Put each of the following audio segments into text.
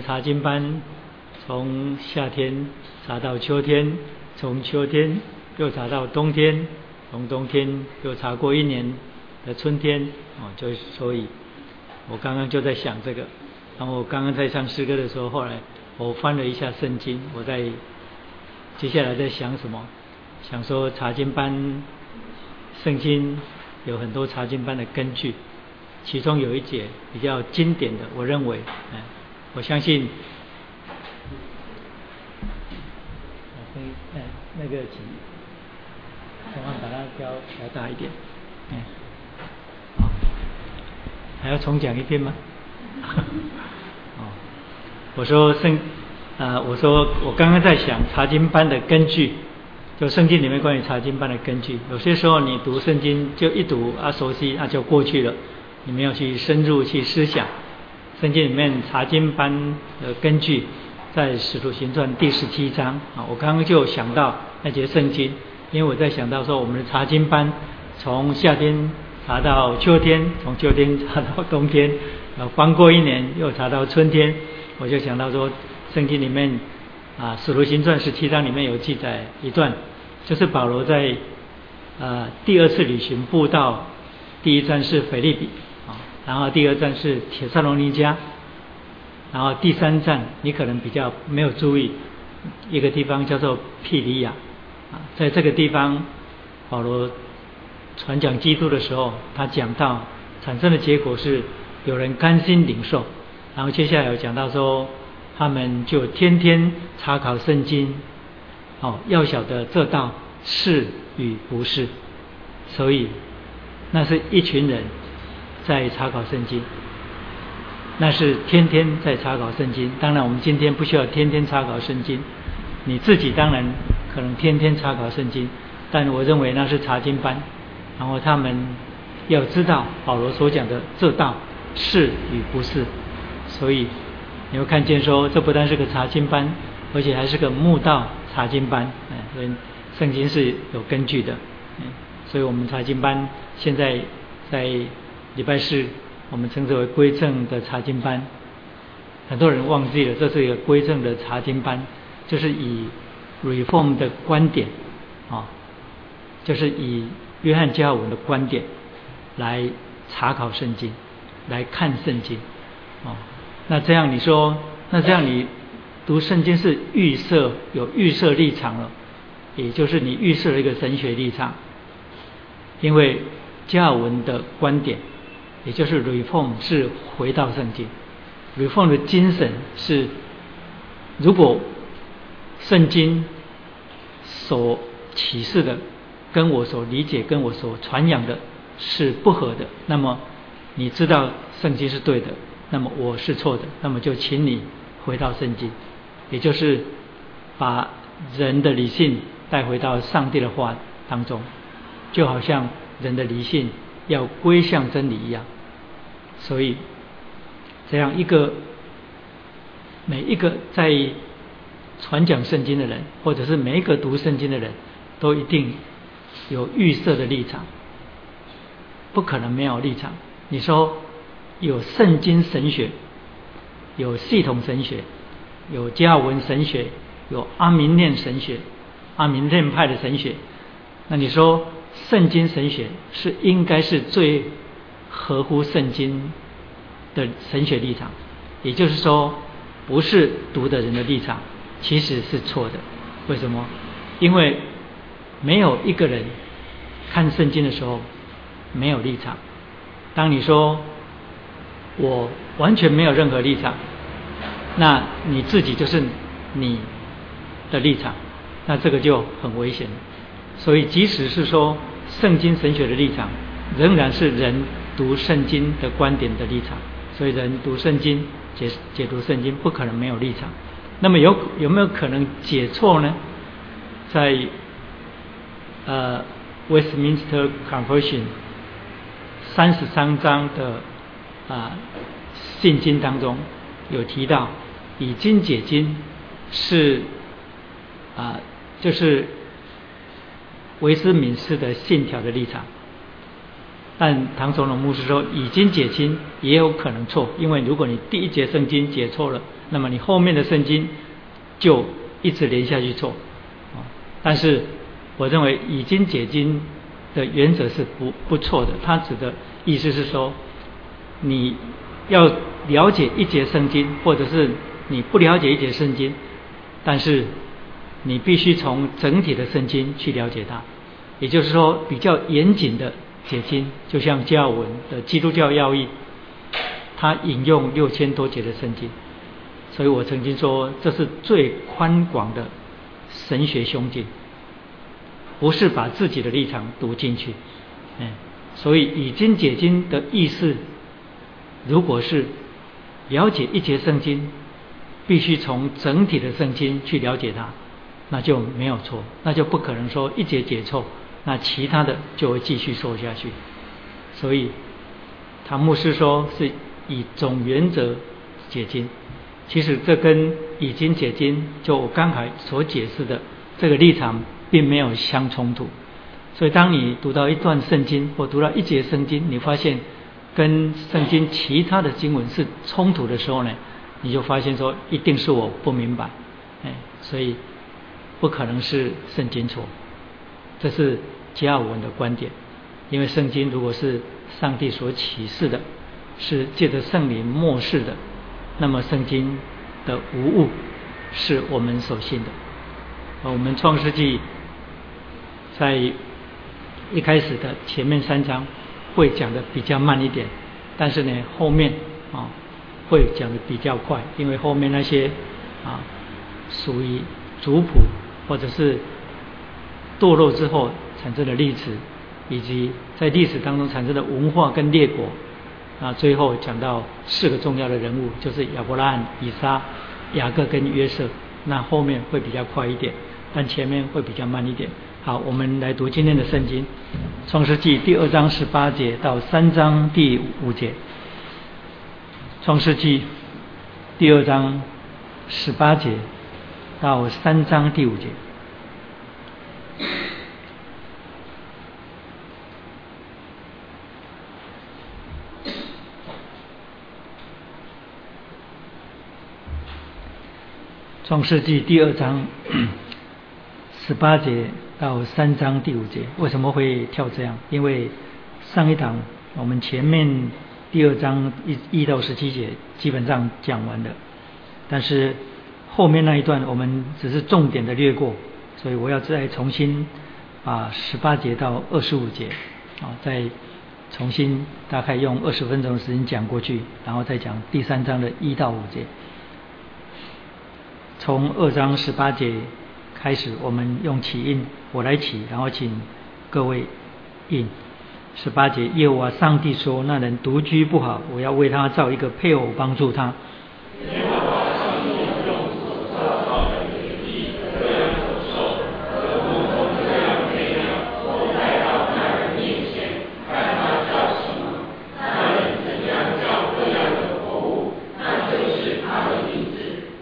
查经班从夏天查到秋天，从秋天又查到冬天，从冬天又查过一年的春天，哦，就所以，我刚刚就在想这个，然后我刚刚在唱诗歌的时候，后来我翻了一下圣经，我在接下来在想什么？想说查经班圣经有很多查经班的根据，其中有一节比较经典的，我认为，嗯。我相信，可以，哎，那个请，把它调调大一点，嗯，好，还要重讲一遍吗？哦，我说圣，啊，我说我刚刚在想查经班的根据，就圣经里面关于查经班的根据。有些时候你读圣经就一读啊熟悉，那就过去了，你没有去深入去思想。圣经里面查经班的根据在《使徒行传》第十七章啊，我刚刚就想到那节圣经，因为我在想到说我们的查经班从夏天查到秋天，从秋天查到冬天，呃，翻过一年又查到春天，我就想到说圣经里面啊，《使徒行传》十七章里面有记载一段，就是保罗在呃第二次旅行步道，第一站是腓利比。然后第二站是铁萨罗尼加，然后第三站你可能比较没有注意，一个地方叫做庇里亚，啊，在这个地方保罗传讲基督的时候，他讲到产生的结果是有人甘心领受，然后接下来有讲到说他们就天天查考圣经，哦，要晓得这道是与不是，所以那是一群人。在查考圣经，那是天天在查考圣经。当然，我们今天不需要天天查考圣经。你自己当然可能天天查考圣经，但我认为那是查经班。然后他们要知道保罗所讲的这道是与不是。所以你会看见说，这不但是个查经班，而且还是个慕道查经班。所以圣经是有根据的。嗯所以我们查经班现在在。礼拜四，我们称之为归正的查经班。很多人忘记了，这是一个归正的查经班，就是以 Reform 的观点啊，就是以约翰加尔文的观点来查考圣经，来看圣经啊。那这样你说，那这样你读圣经是预设有预设立场了，也就是你预设了一个神学立场，因为加尔文的观点。也就是 reform 是回到圣经，reform 的精神是，如果圣经所启示的跟我所理解、跟我所传扬的是不合的，那么你知道圣经是对的，那么我是错的，那么就请你回到圣经，也就是把人的理性带回到上帝的话当中，就好像人的理性要归向真理一样。所以，这样一个每一个在传讲圣经的人，或者是每一个读圣经的人，都一定有预设的立场，不可能没有立场。你说有圣经神学，有系统神学，有加文神学，有阿明念神学，阿明念派的神学，那你说圣经神学是应该是最？合乎圣经的神学立场，也就是说，不是读的人的立场，其实是错的。为什么？因为没有一个人看圣经的时候没有立场。当你说我完全没有任何立场，那你自己就是你的立场，那这个就很危险。所以，即使是说圣经神学的立场，仍然是人。读圣经的观点的立场，所以人读圣经解解读圣经不可能没有立场。那么有有没有可能解错呢？在呃 Westminster Confession 三十三章的啊信经当中有提到，以经解经是啊就是维斯敏斯的信条的立场。但唐崇荣牧师说，已经解经也有可能错，因为如果你第一节圣经解错了，那么你后面的圣经就一直连下去错。啊，但是我认为已经解经的原则是不不错的，他指的意思是说，你要了解一节圣经，或者是你不了解一节圣经，但是你必须从整体的圣经去了解它。也就是说，比较严谨的解经，就像加尔文的《基督教要义》，他引用六千多节的圣经，所以我曾经说，这是最宽广的神学胸襟，不是把自己的立场读进去。嗯，所以已经解经的意思，如果是了解一节圣经，必须从整体的圣经去了解它，那就没有错，那就不可能说一节解错。那其他的就会继续说下去，所以唐牧师说是以总原则解经，其实这跟已经解经就我刚才所解释的这个立场并没有相冲突。所以当你读到一段圣经或读到一节圣经，你发现跟圣经其他的经文是冲突的时候呢，你就发现说一定是我不明白，哎，所以不可能是圣经错，这是。加尔文的观点，因为圣经如果是上帝所启示的，是借着圣灵默示的，那么圣经的无误是我们所信的。我们创世纪在一开始的前面三章会讲的比较慢一点，但是呢后面啊会讲的比较快，因为后面那些啊属于族谱或者是堕落之后。产生的历史，以及在历史当中产生的文化跟列国，啊，最后讲到四个重要的人物，就是亚伯拉罕、以撒、雅各跟约瑟。那后面会比较快一点，但前面会比较慢一点。好，我们来读今天的圣经，《创世纪》第二章十八节到三章第五节，《创世纪》第二章十八节到三章第五节。创世纪第二章十八节到三章第五节，为什么会跳这样？因为上一堂我们前面第二章一一到十七节基本上讲完了，但是后面那一段我们只是重点的略过，所以我要再重新把十八节到二十五节啊，再重新大概用二十分钟的时间讲过去，然后再讲第三章的一到五节。从二章十八节开始，我们用起印，我来起，然后请各位印。十八节，耶和华上帝说：“那人独居不好，我要为他造一个配偶帮助他。”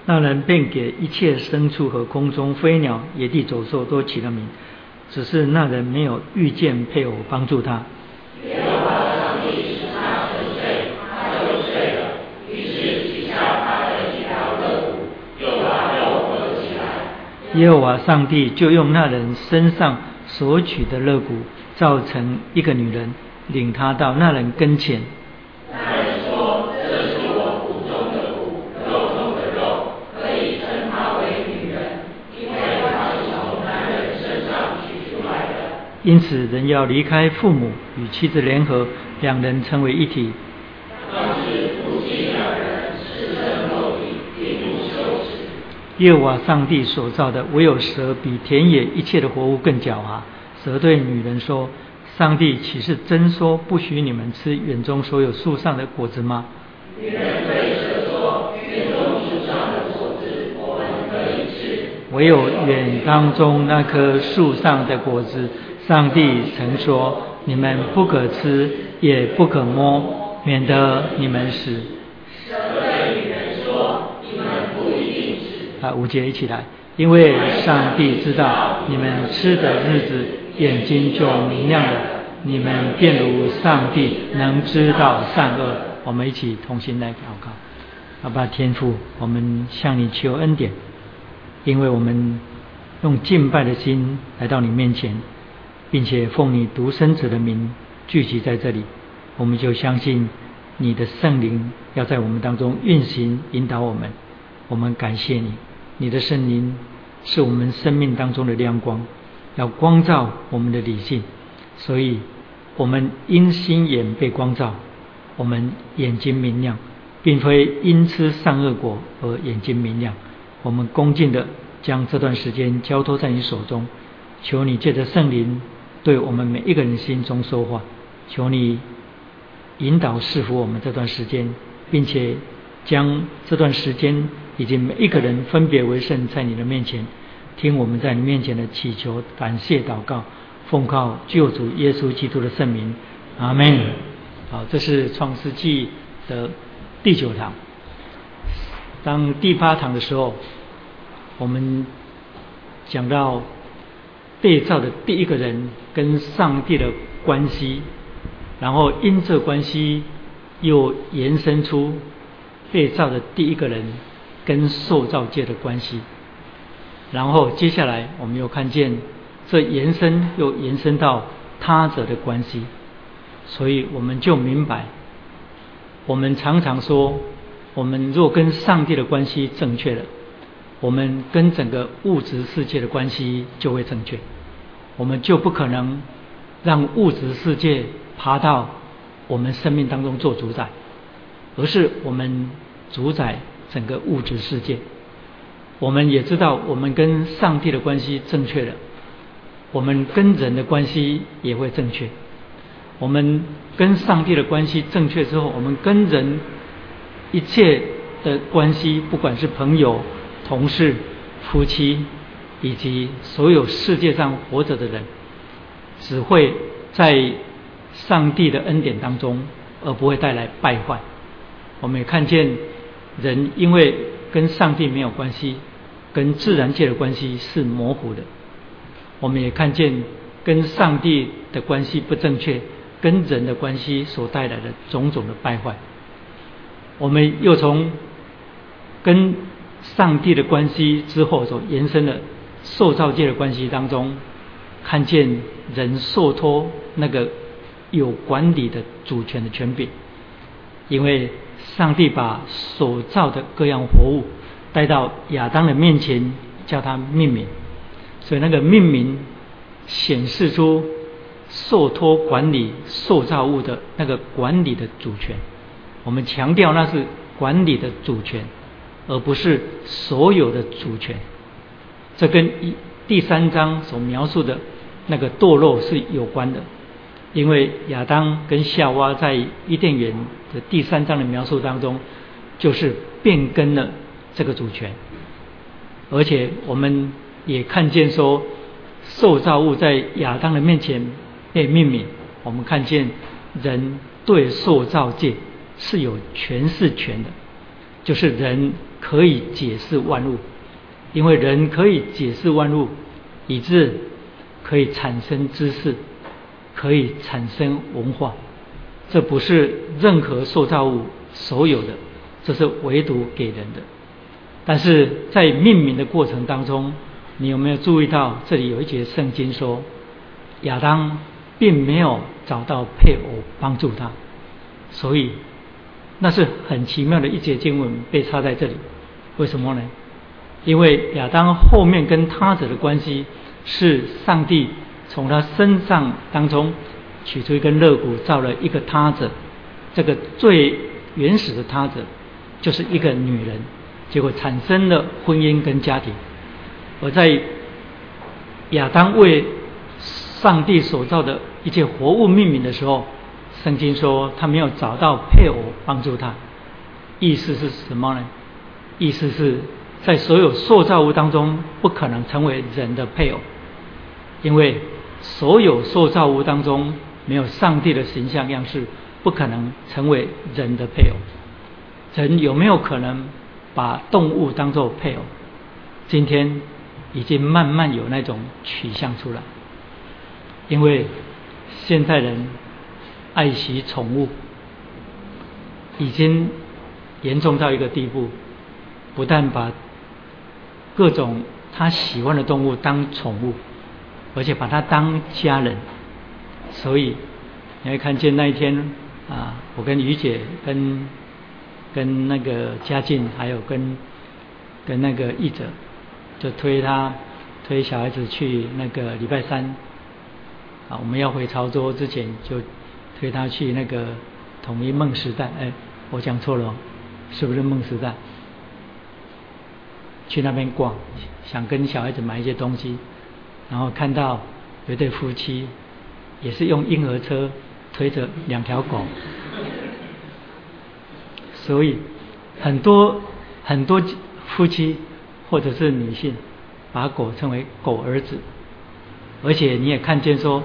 那人便给一切牲畜和空中飞鸟、野地走兽都起了名，只是那人没有遇见配偶帮助他。耶和华上帝使他沉睡，他就睡了。于是取下他的一条肋骨，又把肉合起来。耶和华上帝就用那人身上所取的肋骨，造成一个女人，领他到那人跟前。因此，人要离开父母，与妻子联合，两人成为一体。耶和华上帝所造的，唯有蛇比田野一切的活物更狡猾。蛇对女人说：“上帝岂是真说不许你们吃园中所有树上的果子吗？”女人对蛇说：“园中树上的果子我们可以吃，唯有园当中那棵树上的果子。”上帝曾说：“你们不可吃，也不可摸，免得你们死。”蛇对女人说：“你们不一定死。”啊，五节一起来，因为上帝知道你们吃的日子，眼睛就明亮了，你们便如上帝能知道善恶。我们一起同心来祷告。阿爸天父，我们向你求恩典，因为我们用敬拜的心来到你面前，并且奉你独生子的名聚集在这里，我们就相信你的圣灵要在我们当中运行引导我们。我们感谢你，你的圣灵是我们生命当中的亮光，要光照我们的理性，所以我们因心眼被光照，我们眼睛明亮。并非因吃善恶果而眼睛明亮。我们恭敬的将这段时间交托在你手中，求你借着圣灵对我们每一个人心中说话，求你引导赐福我们这段时间，并且将这段时间以及每一个人分别为圣在你的面前，听我们在你面前的祈求、感谢、祷告，奉靠救主耶稣基督的圣名，阿门。好，这是创世纪的。第九堂，当第八堂的时候，我们讲到被造的第一个人跟上帝的关系，然后因这关系又延伸出被造的第一个人跟受造界的关系，然后接下来我们又看见这延伸又延伸到他者的关系，所以我们就明白。我们常常说，我们若跟上帝的关系正确了，我们跟整个物质世界的关系就会正确，我们就不可能让物质世界爬到我们生命当中做主宰，而是我们主宰整个物质世界。我们也知道，我们跟上帝的关系正确了，我们跟人的关系也会正确。我们跟上帝的关系正确之后，我们跟人一切的关系，不管是朋友、同事、夫妻，以及所有世界上活着的人，只会在上帝的恩典当中，而不会带来败坏。我们也看见人因为跟上帝没有关系，跟自然界的关系是模糊的。我们也看见跟上帝的关系不正确。跟人的关系所带来的种种的败坏，我们又从跟上帝的关系之后所延伸的受造界的关系当中，看见人受托那个有管理的主权的权柄，因为上帝把所造的各样活物带到亚当的面前，叫他命名，所以那个命名显示出。受托管理受造物的那个管理的主权，我们强调那是管理的主权，而不是所有的主权。这跟一第三章所描述的那个堕落是有关的，因为亚当跟夏娃在伊甸园的第三章的描述当中，就是变更了这个主权，而且我们也看见说，受造物在亚当的面前。被命名，我们看见人对塑造界是有诠释权的，就是人可以解释万物，因为人可以解释万物，以致可以产生知识，可以产生文化。这不是任何塑造物所有的，这是唯独给人的。但是在命名的过程当中，你有没有注意到这里有一节圣经说亚当？并没有找到配偶帮助他，所以那是很奇妙的一节经文被插在这里。为什么呢？因为亚当后面跟他者的关系是上帝从他身上当中取出一根肋骨造了一个他者，这个最原始的他者就是一个女人，结果产生了婚姻跟家庭。而在亚当为上帝所造的一切活物命名的时候，圣经说他没有找到配偶帮助他，意思是什么呢？意思是在所有塑造物当中不可能成为人的配偶，因为所有塑造物当中没有上帝的形象样式，不可能成为人的配偶。人有没有可能把动物当做配偶？今天已经慢慢有那种取向出来。因为现代人爱惜宠物，已经严重到一个地步，不但把各种他喜欢的动物当宠物，而且把它当家人。所以你会看见那一天啊，我跟于姐、跟跟那个嘉靖，还有跟跟那个译者，就推他推小孩子去那个礼拜三啊，我们要回潮州之前，就推他去那个统一梦时代。哎，我讲错了，是不是梦时代？去那边逛，想跟小孩子买一些东西，然后看到有对夫妻。也是用婴儿车推着两条狗，所以很多很多夫妻或者是女性把狗称为狗儿子，而且你也看见说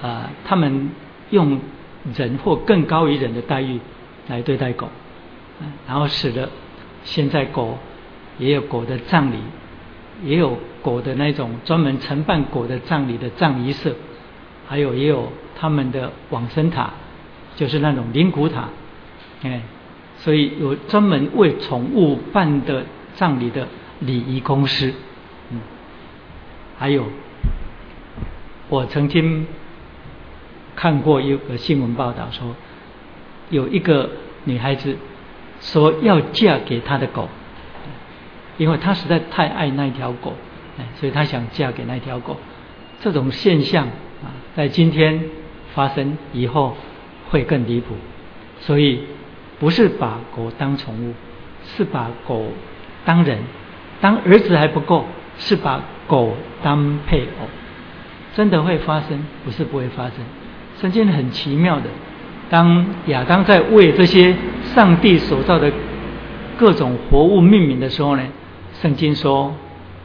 啊，他们用人或更高于人的待遇来对待狗，然后使得现在狗也有狗的葬礼，也有狗的那种专门承办狗的葬礼的葬仪社。还有也有他们的往生塔，就是那种灵骨塔，哎，所以有专门为宠物办的葬礼的礼仪公司，嗯，还有我曾经看过一个新闻报道说，有一个女孩子说要嫁给她的狗，因为他实在太爱那条狗，哎，所以他想嫁给那条狗，这种现象。啊，在今天发生以后会更离谱，所以不是把狗当宠物，是把狗当人，当儿子还不够，是把狗当配偶，真的会发生，不是不会发生。圣经很奇妙的，当亚当在为这些上帝所造的各种活物命名的时候呢，圣经说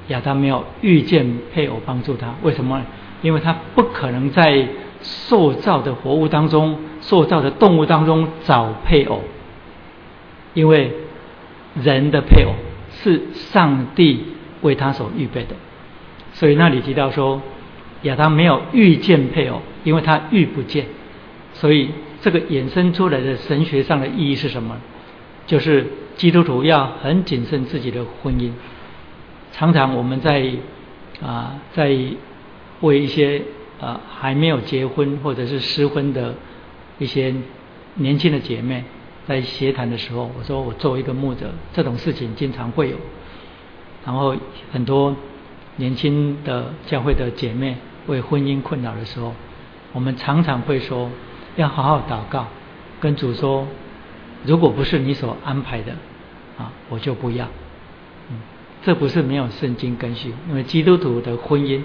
亚当没有遇见配偶帮助他，为什么？因为他不可能在塑造的活物当中、塑造的动物当中找配偶，因为人的配偶是上帝为他所预备的。所以那里提到说，亚当没有遇见配偶，因为他遇不见。所以这个衍生出来的神学上的意义是什么？就是基督徒要很谨慎自己的婚姻。常常我们在啊在。为一些呃还没有结婚或者是失婚的一些年轻的姐妹，在协谈的时候，我说我作为一个牧者，这种事情经常会有。然后很多年轻的教会的姐妹为婚姻困扰的时候，我们常常会说要好好祷告，跟主说，如果不是你所安排的啊，我就不要。嗯，这不是没有圣经根据，因为基督徒的婚姻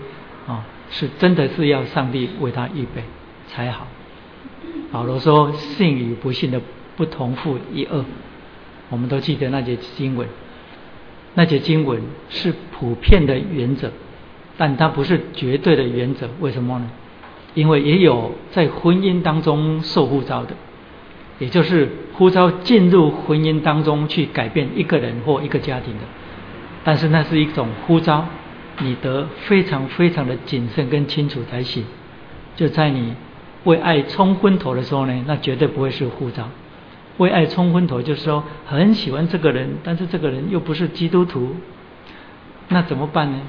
啊。是真的是要上帝为他预备才好。保罗说：“信与不信的不同负一二。”我们都记得那节经文，那节经文是普遍的原则，但它不是绝对的原则。为什么呢？因为也有在婚姻当中受护照的，也就是呼召进入婚姻当中去改变一个人或一个家庭的，但是那是一种呼召。你得非常非常的谨慎跟清楚才行。就在你为爱冲昏头的时候呢，那绝对不会是呼召。为爱冲昏头就是说很喜欢这个人，但是这个人又不是基督徒，那怎么办呢？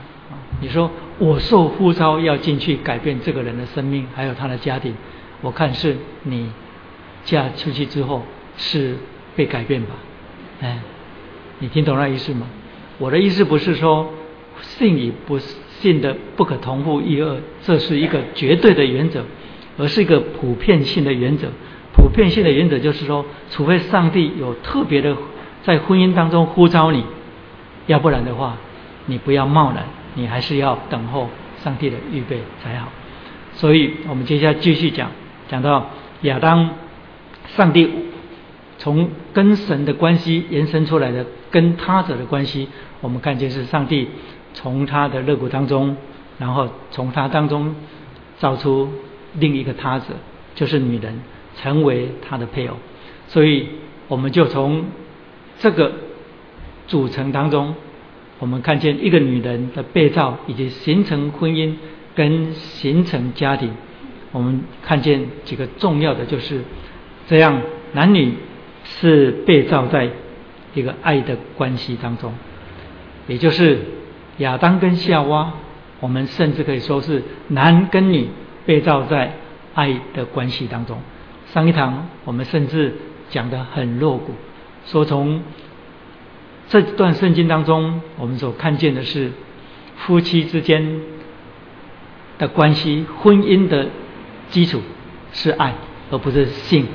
你说我受呼召要进去改变这个人的生命，还有他的家庭，我看是你嫁出去之后是被改变吧？哎，你听懂那意思吗？我的意思不是说。信与不信的不可同负一二，这是一个绝对的原则，而是一个普遍性的原则。普遍性的原则就是说，除非上帝有特别的在婚姻当中呼召你，要不然的话，你不要贸然，你还是要等候上帝的预备才好。所以我们接下来继续讲，讲到亚当，上帝从跟神的关系延伸出来的跟他者的关系，我们看见是上帝。从他的肋骨当中，然后从他当中造出另一个他者，就是女人，成为他的配偶。所以，我们就从这个组成当中，我们看见一个女人的被造，以及形成婚姻跟形成家庭。我们看见几个重要的，就是这样，男女是被造在一个爱的关系当中，也就是亚当跟夏娃，我们甚至可以说是男跟女被造在爱的关系当中。上一堂我们甚至讲的很露骨，说从这段圣经当中，我们所看见的是夫妻之间的关系，婚姻的基础是爱，而不是性。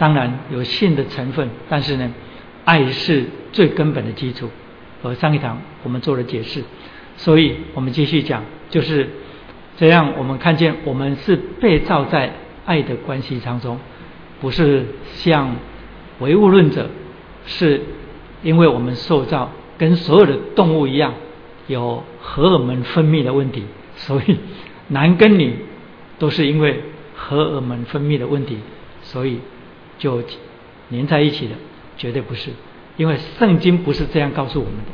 当然有性的成分，但是呢，爱是最根本的基础。而上一堂我们做了解释，所以我们继续讲，就是这样。我们看见我们是被造在爱的关系当中，不是像唯物论者是。因为我们受造跟所有的动物一样，有荷尔蒙分泌的问题，所以男跟女都是因为荷尔蒙分泌的问题，所以就连在一起的，绝对不是。因为圣经不是这样告诉我们的，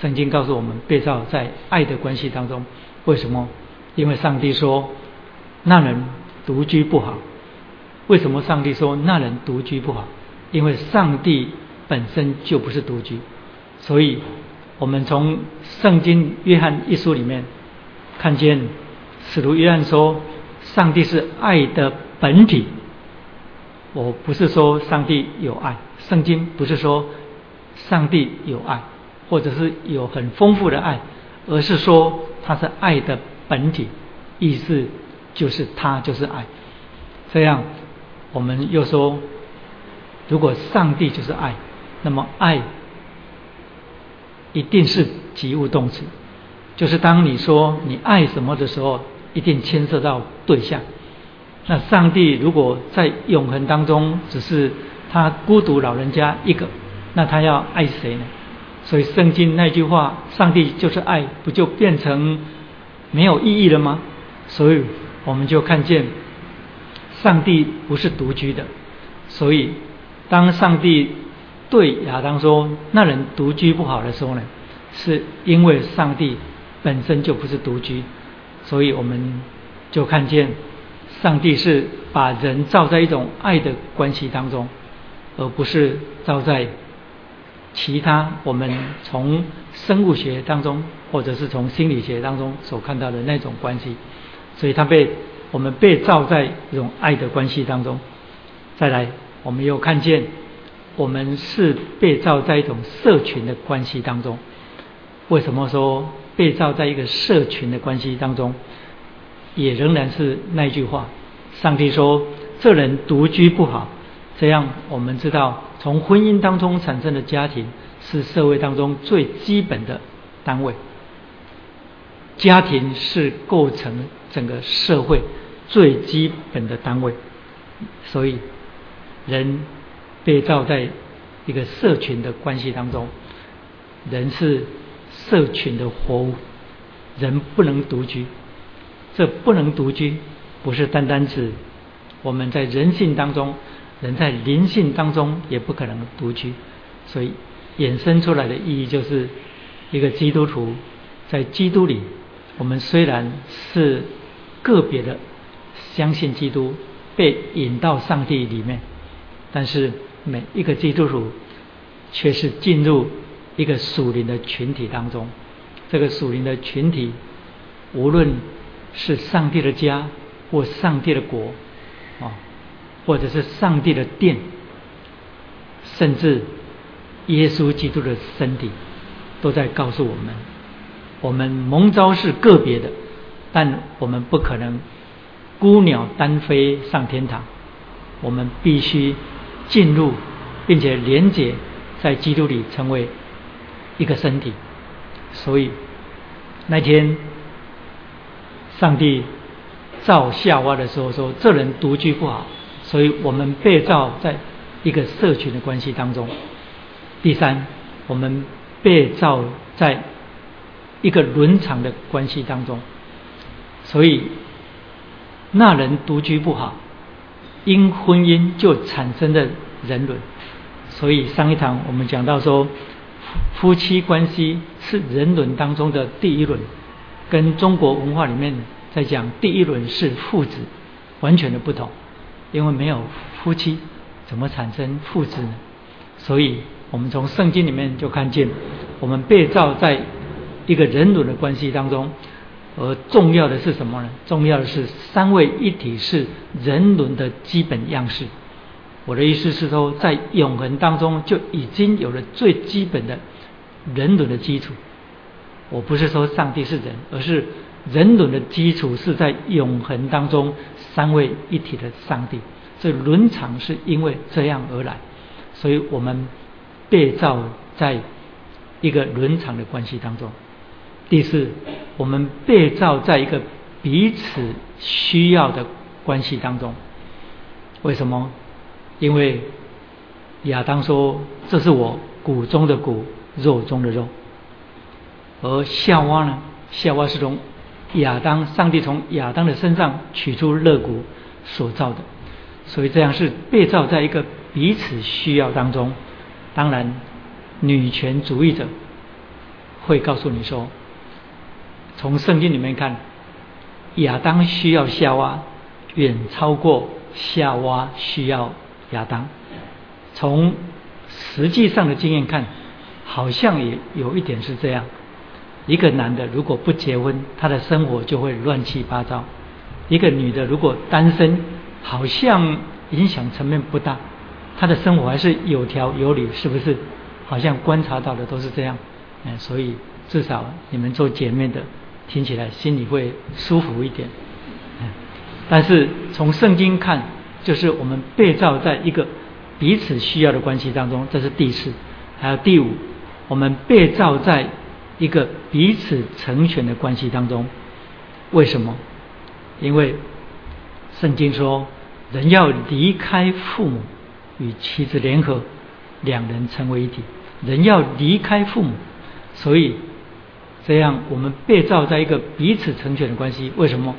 圣经告诉我们被造在爱的关系当中。为什么？因为上帝说那人独居不好。为什么上帝说那人独居不好？因为上帝。本身就不是独居，所以我们从圣经约翰一书里面看见使徒约翰说，上帝是爱的本体。我不是说上帝有爱，圣经不是说上帝有爱，或者是有很丰富的爱，而是说他是爱的本体，意思就是他就是爱。这样我们又说，如果上帝就是爱。那么爱一定是及物动词，就是当你说你爱什么的时候，一定牵涉到对象。那上帝如果在永恒当中只是他孤独老人家一个，那他要爱谁呢？所以圣经那句话“上帝就是爱”，不就变成没有意义了吗？所以我们就看见上帝不是独居的，所以当上帝。对亚当说：“那人独居不好的时候呢，是因为上帝本身就不是独居，所以我们就看见上帝是把人造在一种爱的关系当中，而不是造在其他我们从生物学当中或者是从心理学当中所看到的那种关系。所以他被我们被造在一种爱的关系当中。再来，我们又看见。”我们是被造在一种社群的关系当中。为什么说被造在一个社群的关系当中？也仍然是那句话：上帝说这人独居不好。这样我们知道，从婚姻当中产生的家庭是社会当中最基本的单位。家庭是构成整个社会最基本的单位，所以人。被造在一个社群的关系当中，人是社群的活物，人不能独居。这不能独居，不是单单指我们在人性当中，人在灵性当中也不可能独居。所以衍生出来的意义就是，一个基督徒在基督里，我们虽然是个别的相信基督，被引到上帝里面，但是。每一个基督徒却是进入一个属灵的群体当中，这个属灵的群体，无论是上帝的家或上帝的国啊，或者是上帝的殿，甚至耶稣基督的身体，都在告诉我们：我们蒙召是个别的，但我们不可能孤鸟单飞上天堂，我们必须。进入，并且连接在基督里成为一个身体，所以那天上帝造夏娃的时候说：“这人独居不好。”所以我们被造在一个社群的关系当中。第三，我们被造在一个伦常的关系当中。所以那人独居不好。因婚姻就产生的人伦，所以上一堂我们讲到说，夫妻关系是人伦当中的第一轮，跟中国文化里面在讲第一轮是父子，完全的不同。因为没有夫妻，怎么产生父子呢？所以我们从圣经里面就看见，我们被造在一个人伦的关系当中，而重要的是什么呢？重要的是三位一体是人伦的基本样式。我的意思是说，在永恒当中就已经有了最基本的人伦的基础。我不是说上帝是人，而是人伦的基础是在永恒当中三位一体的上帝。这伦常是因为这样而来，所以我们被造在一个伦常的关系当中。第四，我们被造在一个彼此需要的关系当中。为什么？因为亚当说：“这是我骨中的骨，肉中的肉。”而夏娃呢？夏娃是从亚当，上帝从亚当的身上取出肋骨所造的。所以这样是被造在一个彼此需要当中。当然，女权主义者会告诉你说，从圣经里面看，亚当需要夏娃远超过夏娃需要亚当。从实际上的经验看，好像也有一点是这样。一个男的如果不结婚，他的生活就会乱七八糟；一个女的如果单身，好像影响层面不大，他的生活还是有条有理，是不是？好像观察到的都是这样，嗯，所以至少你们做姐妹的听起来心里会舒服一点。嗯，但是从圣经看，就是我们被造在一个彼此需要的关系当中，这是第四。还有第五，我们被造在一个彼此成全的关系当中。为什么？因为圣经说。人要离开父母，与妻子联合，两人成为一体。人要离开父母，所以这样我们被造在一个彼此成全的关系。为什么？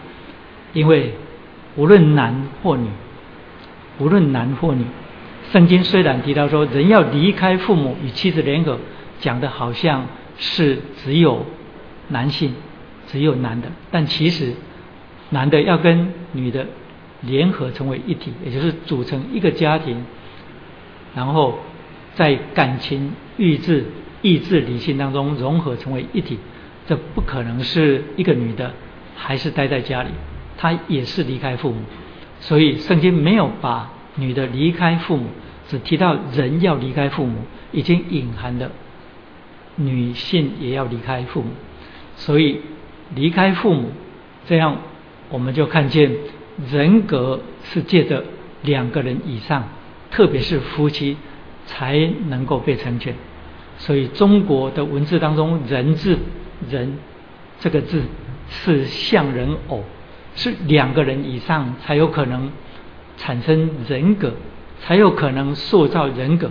因为无论男或女，无论男或女，圣经虽然提到说人要离开父母与妻子联合，讲的好像是只有男性，只有男的，但其实男的要跟女的。联合成为一体，也就是组成一个家庭，然后在感情、意志、意志、理性当中融合成为一体。这不可能是一个女的还是待在家里，她也是离开父母。所以圣经没有把女的离开父母，只提到人要离开父母，已经隐含的女性也要离开父母。所以离开父母，这样我们就看见。人格是借着两个人以上，特别是夫妻，才能够被成全。所以中国的文字当中，“人”字“人”这个字是像人偶，是两个人以上才有可能产生人格，才有可能塑造人格。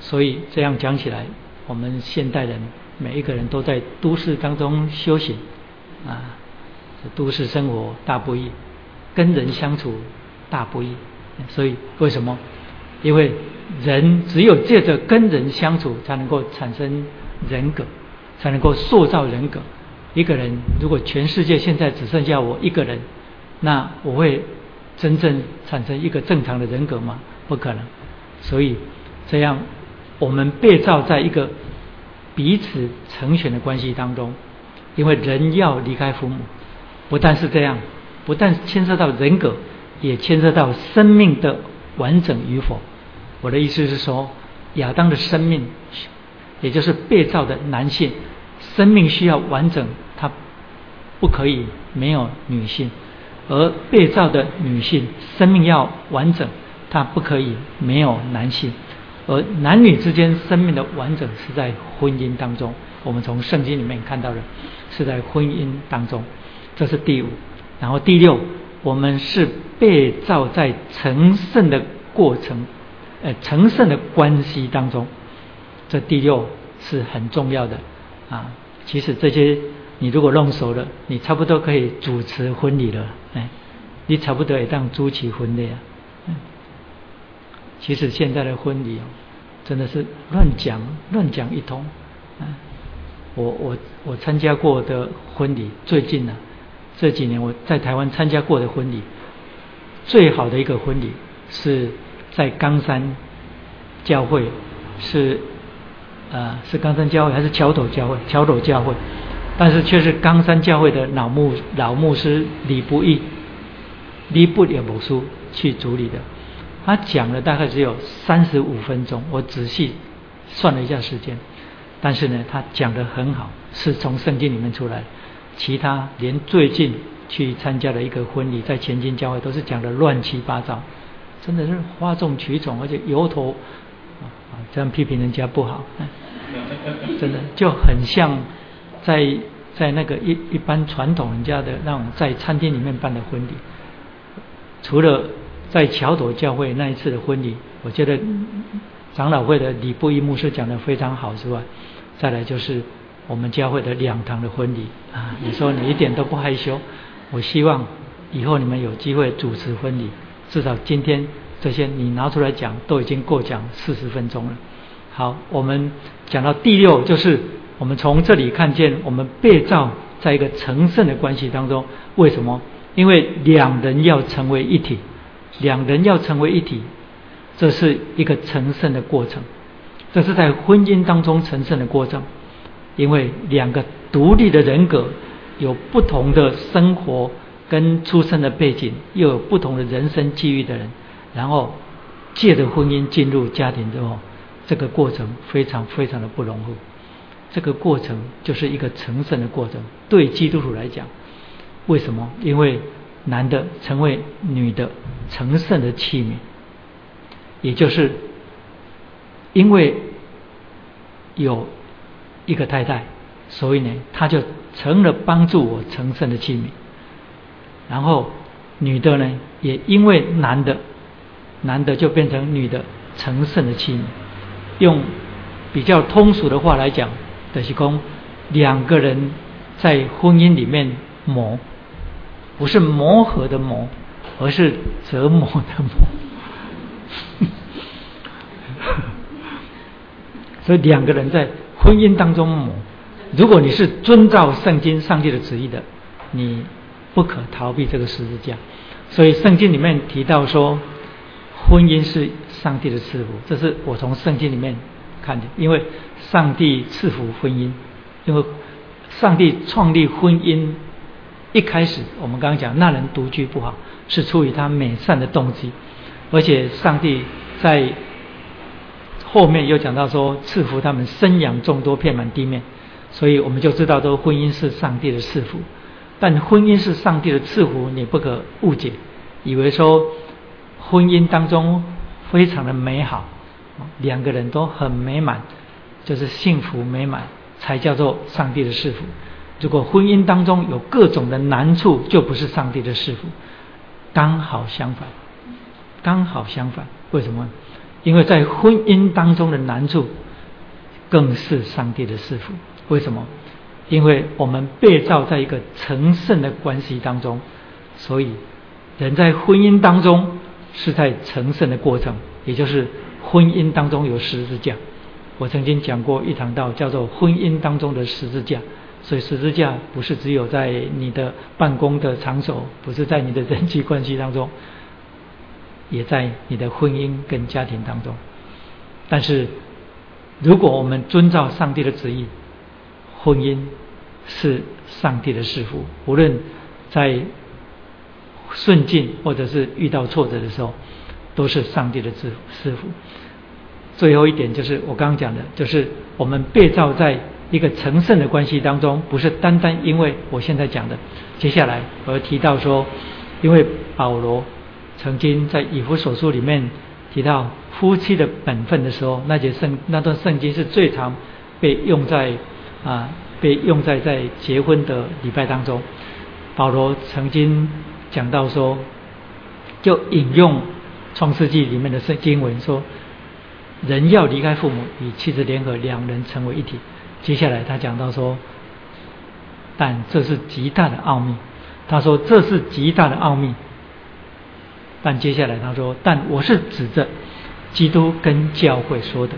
所以这样讲起来，我们现代人每一个人都在都市当中修行啊，都市生活大不易。跟人相处大不易，所以为什么？因为人只有借着跟人相处，才能够产生人格，才能够塑造人格。一个人如果全世界现在只剩下我一个人，那我会真正产生一个正常的人格吗？不可能。所以这样，我们被造在一个彼此成全的关系当中，因为人要离开父母，不但是这样。不但牵涉到人格，也牵涉到生命的完整与否。我的意思是说，亚当的生命，也就是被造的男性，生命需要完整，他不可以没有女性；而被造的女性，生命要完整，她不可以没有男性。而男女之间生命的完整是在婚姻当中，我们从圣经里面看到的，是在婚姻当中。这是第五。然后第六，我们是被造在成圣的过程，呃，成圣的关系当中。这第六是很重要的啊。其实这些你如果弄熟了，你差不多可以主持婚礼了，哎，你差不多也当主持婚礼啊。其实现在的婚礼，真的是乱讲乱讲一通。我我我参加过的婚礼，最近呢。这几年我在台湾参加过的婚礼，最好的一个婚礼是在冈山教会，是呃是冈山教会还是桥头教会？桥头教会，但是却是冈山教会的老牧老牧师李不义，李不也某书去主理的。他讲了大概只有三十五分钟，我仔细算了一下时间，但是呢，他讲的很好，是从圣经里面出来。其他连最近去参加的一个婚礼，在前进教会都是讲的乱七八糟，真的是哗众取宠，而且由头啊这样批评人家不好，真的就很像在在那个一一般传统人家的那种在餐厅里面办的婚礼，除了。在桥头教会那一次的婚礼，我觉得长老会的李布一牧师讲的非常好之外，再来就是我们教会的两堂的婚礼啊，你说你一点都不害羞，我希望以后你们有机会主持婚礼，至少今天这些你拿出来讲都已经够讲四十分钟了。好，我们讲到第六，就是我们从这里看见我们被造在一个成圣的关系当中，为什么？因为两人要成为一体。两人要成为一体，这是一个成圣的过程，这是在婚姻当中成圣的过程。因为两个独立的人格，有不同的生活跟出生的背景，又有不同的人生际遇的人，然后借着婚姻进入家庭之后，这个过程非常非常的不容易。这个过程就是一个成圣的过程。对基督徒来讲，为什么？因为男的成为女的成圣的器皿，也就是因为有一个太太，所以呢，他就成了帮助我成圣的器皿。然后女的呢，也因为男的，男的就变成女的成圣的器皿。用比较通俗的话来讲，德西公两个人在婚姻里面磨。不是磨合的磨，而是折磨的磨。所以两个人在婚姻当中磨。如果你是遵照圣经、上帝的旨意的，你不可逃避这个十字架。所以圣经里面提到说，婚姻是上帝的赐福，这是我从圣经里面看的。因为上帝赐福婚姻，因为上帝创立婚姻。一开始我们刚刚讲那人独居不好，是出于他美善的动机，而且上帝在后面又讲到说赐福他们生养众多，遍满地面，所以我们就知道说婚姻是上帝的赐福。但婚姻是上帝的赐福，你不可误解，以为说婚姻当中非常的美好，两个人都很美满，就是幸福美满，才叫做上帝的赐福。如果婚姻当中有各种的难处，就不是上帝的师傅。刚好相反，刚好相反。为什么？因为在婚姻当中的难处，更是上帝的师傅。为什么？因为我们被造在一个成圣的关系当中，所以人在婚姻当中是在成圣的过程，也就是婚姻当中有十字架。我曾经讲过一堂道，叫做婚姻当中的十字架。所以十字架不是只有在你的办公的场所，不是在你的人际关系当中，也在你的婚姻跟家庭当中。但是，如果我们遵照上帝的旨意，婚姻是上帝的师傅，无论在顺境或者是遇到挫折的时候，都是上帝的师师傅。最后一点就是我刚刚讲的，就是我们被造在。一个成圣的关系当中，不是单单因为我现在讲的，接下来我要提到说，因为保罗曾经在以弗所书里面提到夫妻的本分的时候，那节圣那段圣经是最常被用在啊被用在在结婚的礼拜当中。保罗曾经讲到说，就引用创世纪里面的圣经文说，人要离开父母与妻子联合，两人成为一体。接下来他讲到说，但这是极大的奥秘。他说这是极大的奥秘。但接下来他说，但我是指着基督跟教会说的。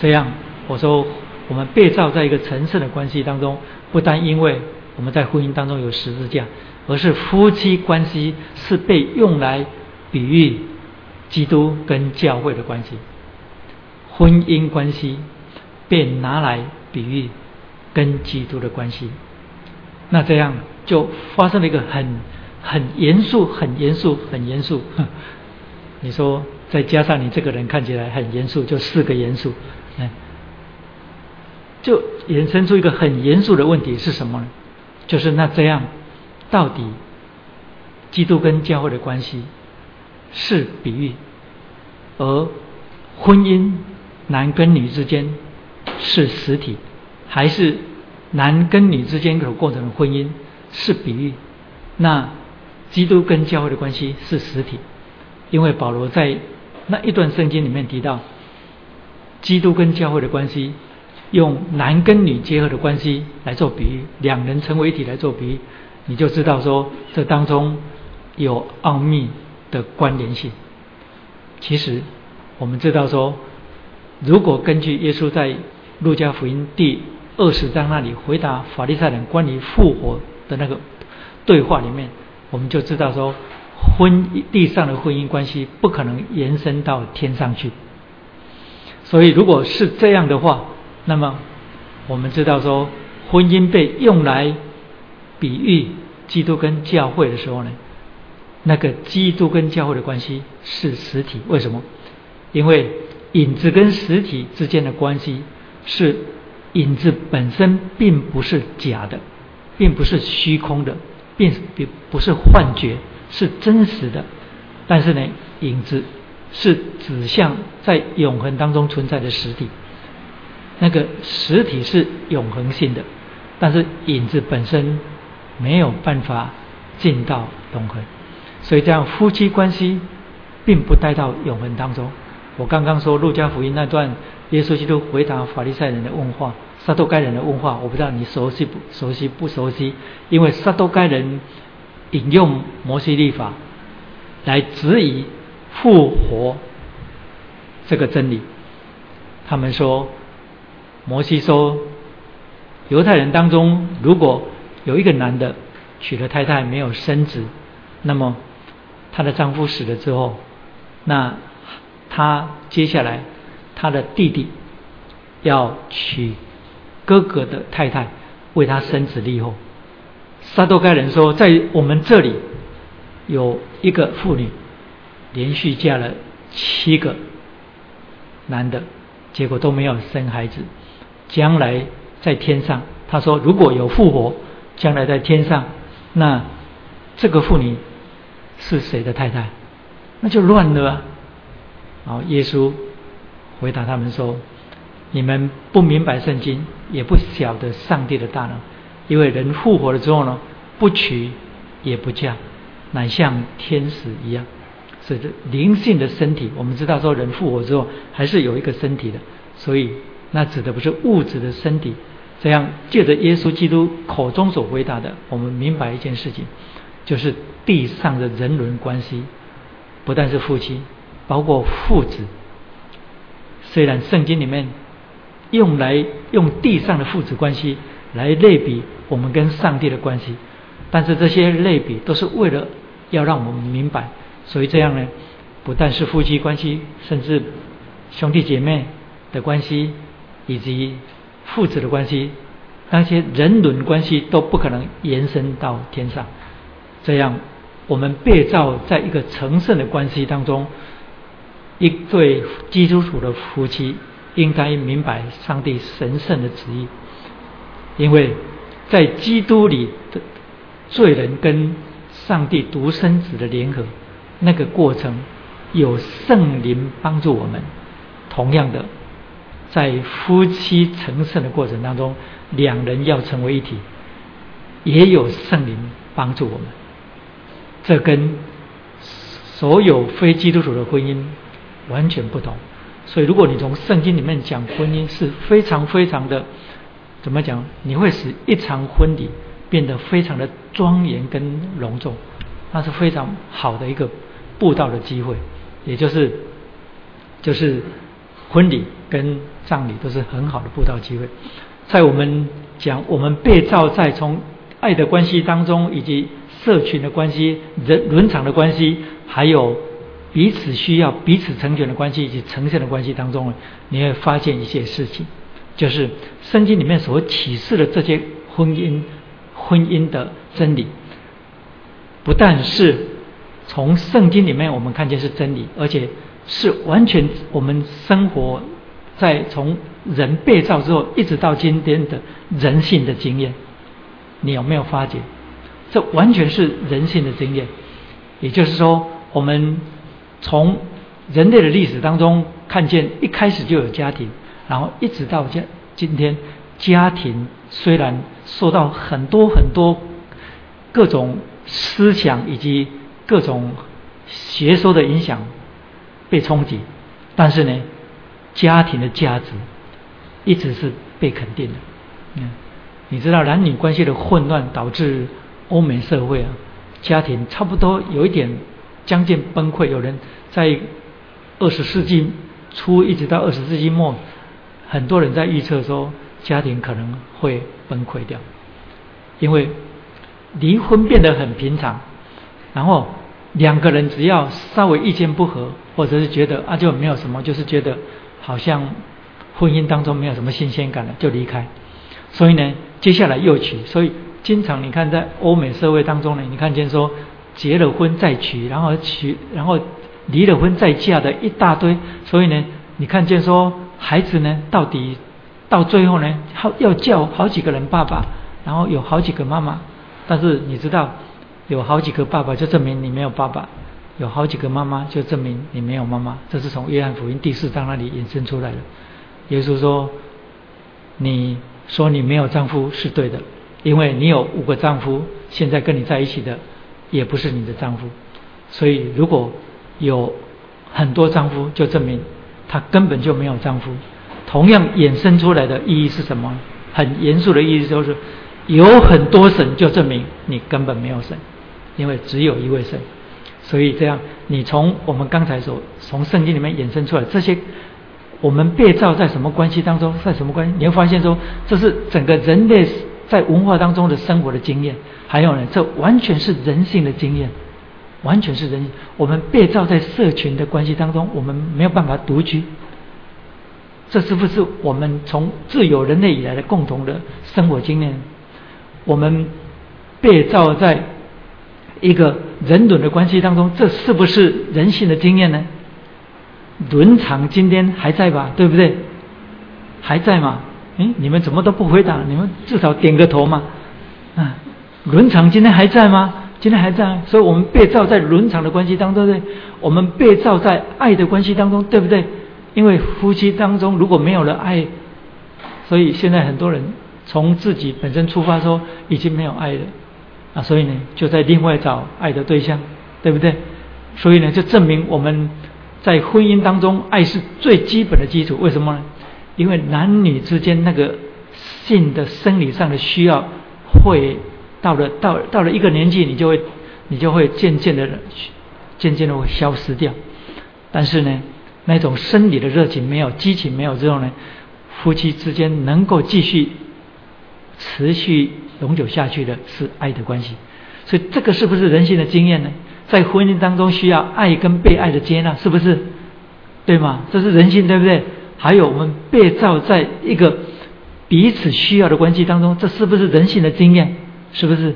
这样我说，我们被造在一个神圣的关系当中，不单因为我们在婚姻当中有十字架，而是夫妻关系是被用来比喻基督跟教会的关系。婚姻关系。便拿来比喻跟基督的关系。那这样就发生了一个很很严肃、很严肃、很严肃。你说再加上你这个人看起来很严肃，就四个严肃，哎，就衍生出一个很严肃的问题是什么呢？就是那这样到底基督跟教会的关系是比喻，而婚姻男跟女之间是实体，还是男跟女之间所过程的婚姻是比喻？那基督跟教会的关系是实体。因为保罗在那一段圣经里面提到，基督跟教会的关系，用男跟女结合的关系来做比喻，两人成为一体来做比喻，你就知道说这当中有奥秘的关联性。其实我们知道说，如果根据耶稣在路加福音第二十章那里回答法利赛人关于复活的那个对话里面，我们就知道说。婚地上的婚姻关系不可能延伸到天上去，所以如果是这样的话，那么我们知道说，婚姻被用来比喻基督跟教会的时候呢，那个基督跟教会的关系是实体。为什么？因为影子跟实体之间的关系是影子本身并不是假的，并不是虚空的，并不是幻觉。是真实的，但是呢，影子是指向在永恒当中存在的实体。那个实体是永恒性的，但是影子本身没有办法进到永恒，所以这样夫妻关系并不带到永恒当中。我刚刚说路加福音那段耶稣基督回答法利赛人的问话，撒都该人的问话，我不知道你熟悉不熟悉不熟悉？因为撒都该人。引用摩西律法来质疑复活这个真理。他们说，摩西说，犹太人当中如果有一个男的娶了太太没有生子，那么她的丈夫死了之后，那他接下来他的弟弟要娶哥哥的太太，为他生子立后。撒都该人说，在我们这里有一个妇女，连续嫁了七个男的，结果都没有生孩子。将来在天上，他说如果有复活，将来在天上，那这个妇女是谁的太太？那就乱了。然后耶稣回答他们说：“你们不明白圣经，也不晓得上帝的大能。”因为人复活了之后呢，不娶也不嫁，乃像天使一样，是灵性的身体。我们知道说人复活之后还是有一个身体的，所以那指的不是物质的身体。这样借着耶稣基督口中所回答的，我们明白一件事情，就是地上的人伦关系，不但是夫妻，包括父子。虽然圣经里面用来用地上的父子关系。来类比我们跟上帝的关系，但是这些类比都是为了要让我们明白，所以这样呢，不但是夫妻关系，甚至兄弟姐妹的关系，以及父子的关系，那些人伦关系都不可能延伸到天上。这样，我们被造在一个成圣的关系当中，一对基督徒的夫妻应该明白上帝神圣的旨意。因为在基督里的罪人跟上帝独生子的联合，那个过程有圣灵帮助我们。同样的，在夫妻成圣的过程当中，两人要成为一体，也有圣灵帮助我们。这跟所有非基督徒的婚姻完全不同。所以，如果你从圣经里面讲婚姻，是非常非常的。怎么讲？你会使一场婚礼变得非常的庄严跟隆重，那是非常好的一个布道的机会，也就是就是婚礼跟葬礼都是很好的布道机会。在我们讲我们被造在从爱的关系当中，以及社群的关系、人伦常的关系，还有彼此需要、彼此成全的关系以及呈现的关系当中，你会发现一些事情。就是圣经里面所启示的这些婚姻婚姻的真理，不但是从圣经里面我们看见是真理，而且是完全我们生活在从人被造之后一直到今天的人性的经验。你有没有发觉？这完全是人性的经验。也就是说，我们从人类的历史当中看见，一开始就有家庭，然后一直到今今天，家庭虽然受到很多很多各种思想以及各种邪说的影响被冲击，但是呢，家庭的价值一直是被肯定的。嗯，你知道男女关系的混乱导致欧美社会啊。家庭差不多有一点将近崩溃，有人在二十世纪初一直到二十世纪末，很多人在预测说家庭可能会崩溃掉，因为离婚变得很平常，然后两个人只要稍微意见不合，或者是觉得啊就没有什么，就是觉得好像婚姻当中没有什么新鲜感了，就离开，所以呢，接下来又娶，所以。经常你看在欧美社会当中呢，你看见说结了婚再娶，然后娶，然后离了婚再嫁的一大堆。所以呢，你看见说孩子呢，到底到最后呢，好要叫好几个人爸爸，然后有好几个妈妈。但是你知道，有好几个爸爸就证明你没有爸爸，有好几个妈妈就证明你没有妈妈。这是从约翰福音第四章那里引申出来的。耶稣说：“你说你没有丈夫是对的。”因为你有五个丈夫，现在跟你在一起的也不是你的丈夫，所以如果有很多丈夫，就证明他根本就没有丈夫。同样衍生出来的意义是什么？很严肃的意思就是，有很多神就证明你根本没有神，因为只有一位神。所以这样，你从我们刚才所从圣经里面衍生出来这些，我们被造在什么关系当中，在什么关系？你会发现说，这是整个人类。在文化当中的生活的经验，还有呢，这完全是人性的经验，完全是人。我们被造在社群的关系当中，我们没有办法独居。这是不是我们从自有人类以来的共同的生活经验？我们被造在一个人伦的关系当中，这是不是人性的经验呢？伦常今天还在吧？对不对？还在吗？哎，你们怎么都不回答？你们至少点个头嘛！啊，伦常今天还在吗？今天还在，所以我们被造在伦常的关系当中，对不对？我们被造在爱的关系当中，对不对？因为夫妻当中如果没有了爱，所以现在很多人从自己本身出发说已经没有爱了啊，所以呢就在另外找爱的对象，对不对？所以呢就证明我们在婚姻当中爱是最基本的基础，为什么呢？因为男女之间那个性的生理上的需要，会到了到到了一个年纪，你就会你就会渐渐的渐渐的会消失掉。但是呢，那种生理的热情没有，激情没有之后呢，夫妻之间能够继续持续永久下去的是爱的关系。所以这个是不是人性的经验呢？在婚姻当中需要爱跟被爱的接纳，是不是？对吗？这是人性，对不对？还有我们被造在一个彼此需要的关系当中，这是不是人性的经验？是不是？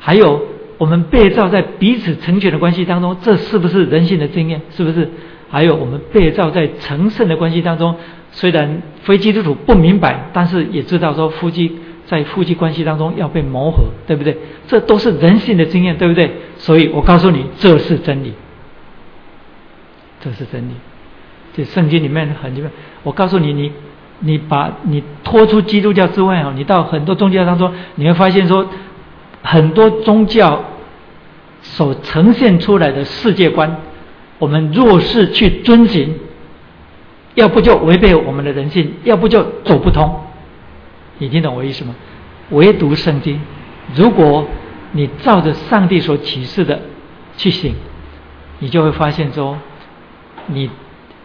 还有我们被造在彼此成全的关系当中，这是不是人性的经验？是不是？还有我们被造在成圣的关系当中，虽然非基督徒不明白，但是也知道说夫妻在夫妻关系当中要被磨合，对不对？这都是人性的经验，对不对？所以我告诉你，这是真理，这是真理。这圣经里面很基本，我告诉你，你你把你拖出基督教之外哦，你到很多宗教当中，你会发现说，很多宗教所呈现出来的世界观，我们若是去遵循，要不就违背我们的人性，要不就走不通。你听懂我意思吗？唯独圣经，如果你照着上帝所启示的去行，你就会发现说，你。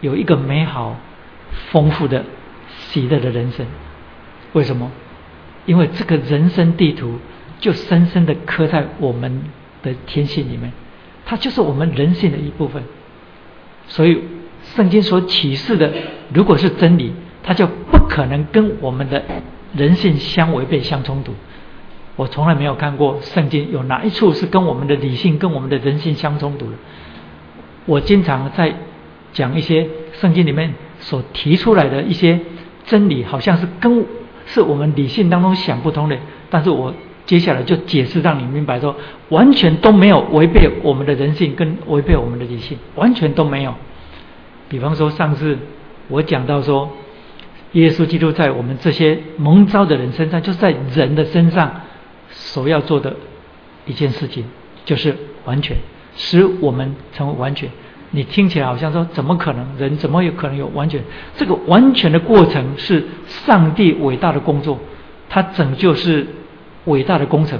有一个美好、丰富的、喜乐的人生，为什么？因为这个人生地图就深深的刻在我们的天性里面，它就是我们人性的一部分。所以，圣经所启示的，如果是真理，它就不可能跟我们的人性相违背、相冲突。我从来没有看过圣经有哪一处是跟我们的理性、跟我们的人性相冲突的。我经常在讲一些圣经里面所提出来的一些真理，好像是跟是我们理性当中想不通的。但是我接下来就解释让你明白，说完全都没有违背我们的人性，跟违背我们的理性，完全都没有。比方说上次我讲到说，耶稣基督在我们这些蒙召的人身上，就是在人的身上。所要做的一件事情就是完全，使我们成为完全。你听起来好像说，怎么可能？人怎么有可能有完全？这个完全的过程是上帝伟大的工作，他拯救是伟大的工程，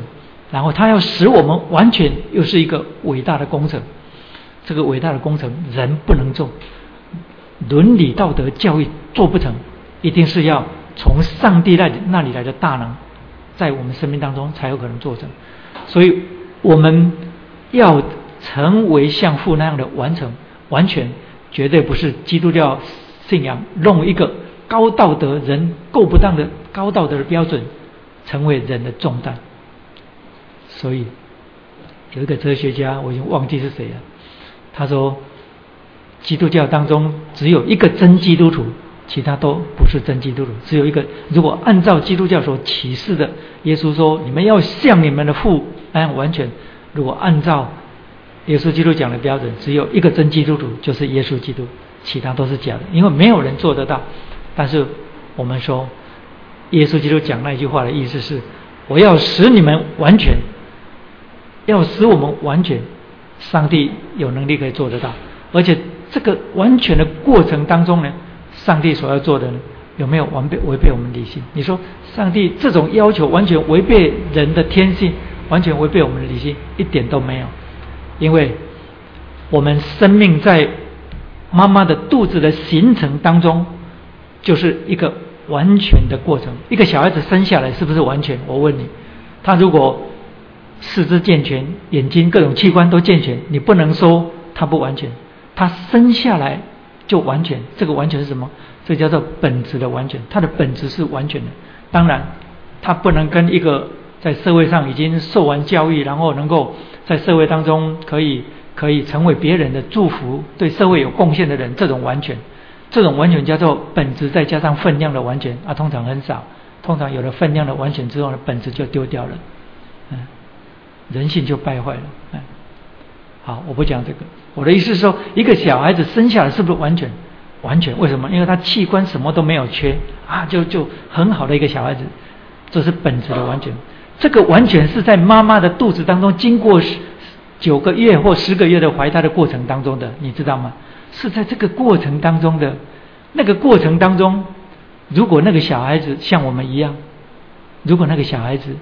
然后他要使我们完全，又是一个伟大的工程。这个伟大的工程，人不能做，伦理道德教育做不成，一定是要从上帝那里那里来的大能。在我们生命当中才有可能做成，所以我们要成为像父那样的完成完全，绝对不是基督教信仰弄一个高道德人够不当的高道德的标准，成为人的重担。所以有一个哲学家，我已经忘记是谁了，他说，基督教当中只有一个真基督徒。其他都不是真基督徒，只有一个。如果按照基督教所启示的，耶稣说：“你们要像你们的父那样完全。”如果按照耶稣基督讲的标准，只有一个真基督徒，就是耶稣基督，其他都是假的，因为没有人做得到。但是我们说，耶稣基督讲那句话的意思是：我要使你们完全，要使我们完全。上帝有能力可以做得到，而且这个完全的过程当中呢？上帝所要做的呢有没有违背违背我们理性？你说上帝这种要求完全违背人的天性，完全违背我们的理性，一点都没有。因为我们生命在妈妈的肚子的形成当中，就是一个完全的过程。一个小孩子生下来是不是完全？我问你，他如果四肢健全，眼睛各种器官都健全，你不能说他不完全。他生下来。就完全，这个完全是什么？这叫做本质的完全，他的本质是完全的。当然，他不能跟一个在社会上已经受完教育，然后能够在社会当中可以可以成为别人的祝福，对社会有贡献的人，这种完全，这种完全叫做本质再加上分量的完全啊，通常很少。通常有了分量的完全之后呢，本质就丢掉了，嗯，人性就败坏了，嗯。好，我不讲这个。我的意思是说，一个小孩子生下来是不是完全完全？为什么？因为他器官什么都没有缺啊，就就很好的一个小孩子，这是本质的完全。这个完全是在妈妈的肚子当中经过九个月或十个月的怀胎的过程当中的，你知道吗？是在这个过程当中的那个过程当中，如果那个小孩子像我们一样，如果那个小孩子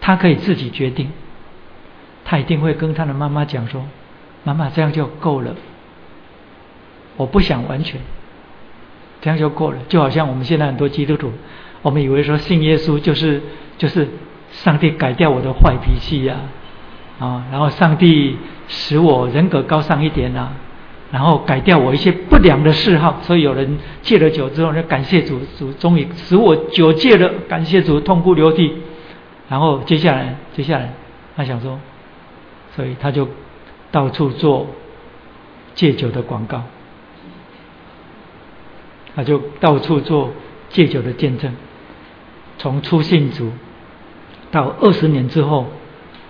他可以自己决定。他一定会跟他的妈妈讲说：“妈妈，这样就够了。我不想完全，这样就够了。就好像我们现在很多基督徒，我们以为说信耶稣就是就是上帝改掉我的坏脾气呀，啊，然后上帝使我人格高尚一点呐，然后改掉我一些不良的嗜好。所以有人戒了酒之后，就感谢主，主终于使我酒戒了，感谢主，痛哭流涕。然后接下来，接下来他想说。”所以他就到处做戒酒的广告，他就到处做戒酒的见证。从初信主到二十年之后，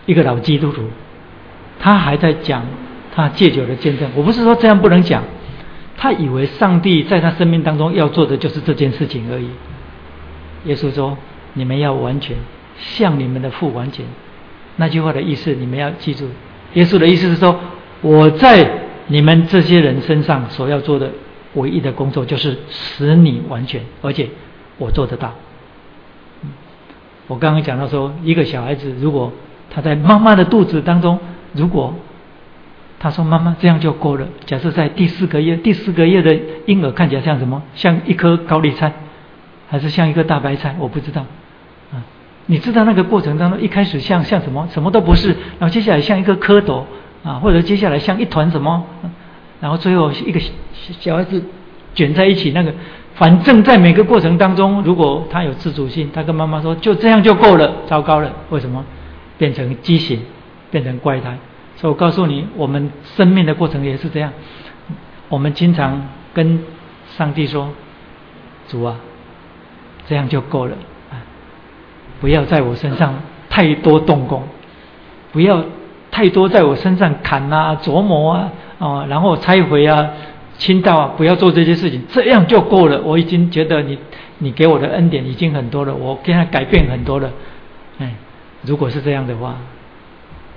一个老基督徒，他还在讲他戒酒的见证。我不是说这样不能讲，他以为上帝在他生命当中要做的就是这件事情而已。耶稣说：“你们要完全，像你们的父完全。”那句话的意思，你们要记住。耶稣的意思是说，我在你们这些人身上所要做的唯一的工作，就是使你完全，而且我做得到。我刚刚讲到说，一个小孩子如果他在妈妈的肚子当中，如果他说妈妈这样就够了。假设在第四个月，第四个月的婴儿看起来像什么？像一颗高丽菜，还是像一个大白菜？我不知道。啊你知道那个过程当中，一开始像像什么，什么都不是，然后接下来像一个蝌蚪啊，或者接下来像一团什么，然后最后一个小孩子卷在一起，那个反正在每个过程当中，如果他有自主性，他跟妈妈说就这样就够了，糟糕了，为什么变成畸形，变成怪胎？所以我告诉你，我们生命的过程也是这样。我们经常跟上帝说：“主啊，这样就够了啊，不要在我身上太多动工，不要太多在我身上砍啊、琢磨啊、哦，然后拆毁啊、倾倒啊，不要做这些事情，这样就够了。我已经觉得你你给我的恩典已经很多了，我跟他改变很多了。哎，如果是这样的话。”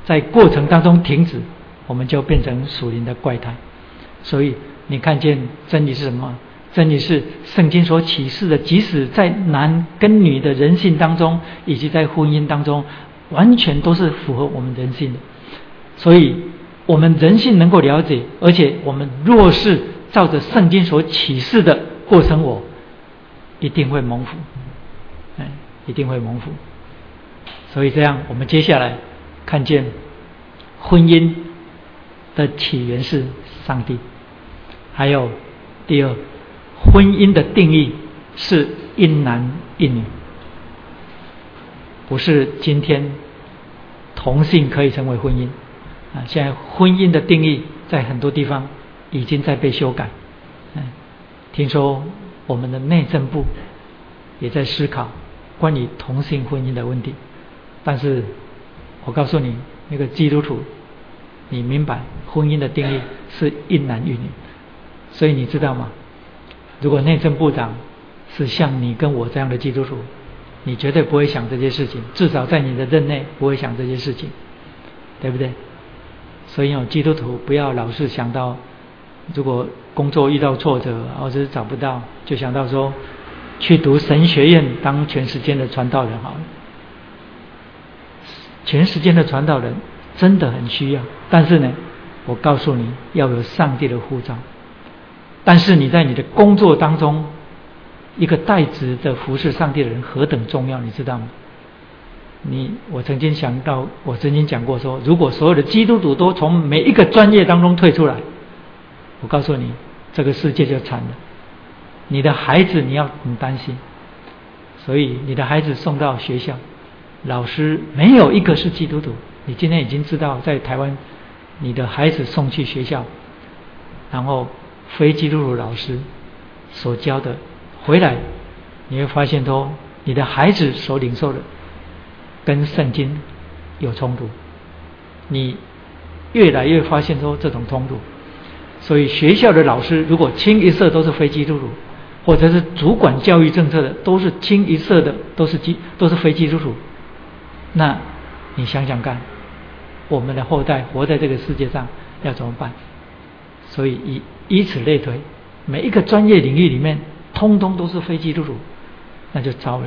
在过程当中停止，我们就变成属灵的怪胎。所以你看见真理是什么？真理是圣经所启示的，即使在男跟女的人性当中，以及在婚姻当中，完全都是符合我们人性的。所以我们人性能够了解，而且我们若是照着圣经所启示的过程，我，一定会蒙福，哎，一定会蒙福。所以这样，我们接下来。看见婚姻的起源是上帝，还有第二，婚姻的定义是一男一女，不是今天同性可以成为婚姻啊！现在婚姻的定义在很多地方已经在被修改。嗯，听说我们的内政部也在思考关于同性婚姻的问题，但是。我告诉你，那个基督徒，你明白婚姻的定义是一男一女，所以你知道吗？如果内政部长是像你跟我这样的基督徒，你绝对不会想这些事情，至少在你的任内不会想这些事情，对不对？所以，有基督徒不要老是想到，如果工作遇到挫折或者是找不到，就想到说去读神学院当全世界的传道人好了。全世界的传道人真的很需要，但是呢，我告诉你要有上帝的护照。但是你在你的工作当中，一个代职的服侍上帝的人何等重要，你知道吗？你我曾经想到，我曾经讲过说，如果所有的基督徒都从每一个专业当中退出来，我告诉你，这个世界就惨了。你的孩子你要很担心，所以你的孩子送到学校。老师没有一个是基督徒。你今天已经知道，在台湾，你的孩子送去学校，然后非基督徒老师所教的回来，你会发现说，你的孩子所领受的跟圣经有冲突。你越来越发现说这种冲突，所以学校的老师如果清一色都是非基督徒，或者是主管教育政策的都是清一色的都是基都是非基督徒。那，你想想看，我们的后代活在这个世界上要怎么办？所以以以此类推，每一个专业领域里面，通通都是非基督徒，那就糟了。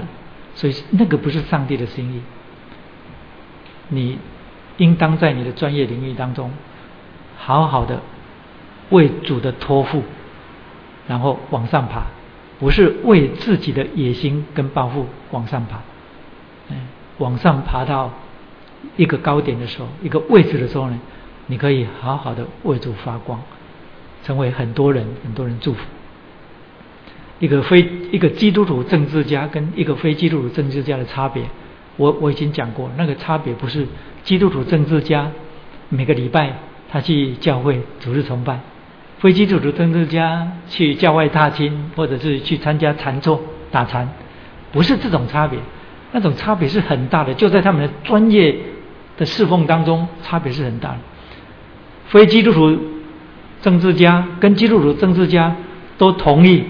所以那个不是上帝的心意。你应当在你的专业领域当中，好好的为主的托付，然后往上爬，不是为自己的野心跟抱负往上爬。嗯。往上爬到一个高点的时候，一个位置的时候呢，你可以好好的为主发光，成为很多人很多人祝福。一个非一个基督徒政治家跟一个非基督徒政治家的差别，我我已经讲过，那个差别不是基督徒政治家每个礼拜他去教会主日崇拜，非基督徒政治家去教外踏青或者是去参加禅坐打禅，不是这种差别。那种差别是很大的，就在他们的专业的侍奉当中，差别是很大的。非基督徒政治家跟基督徒政治家都同意，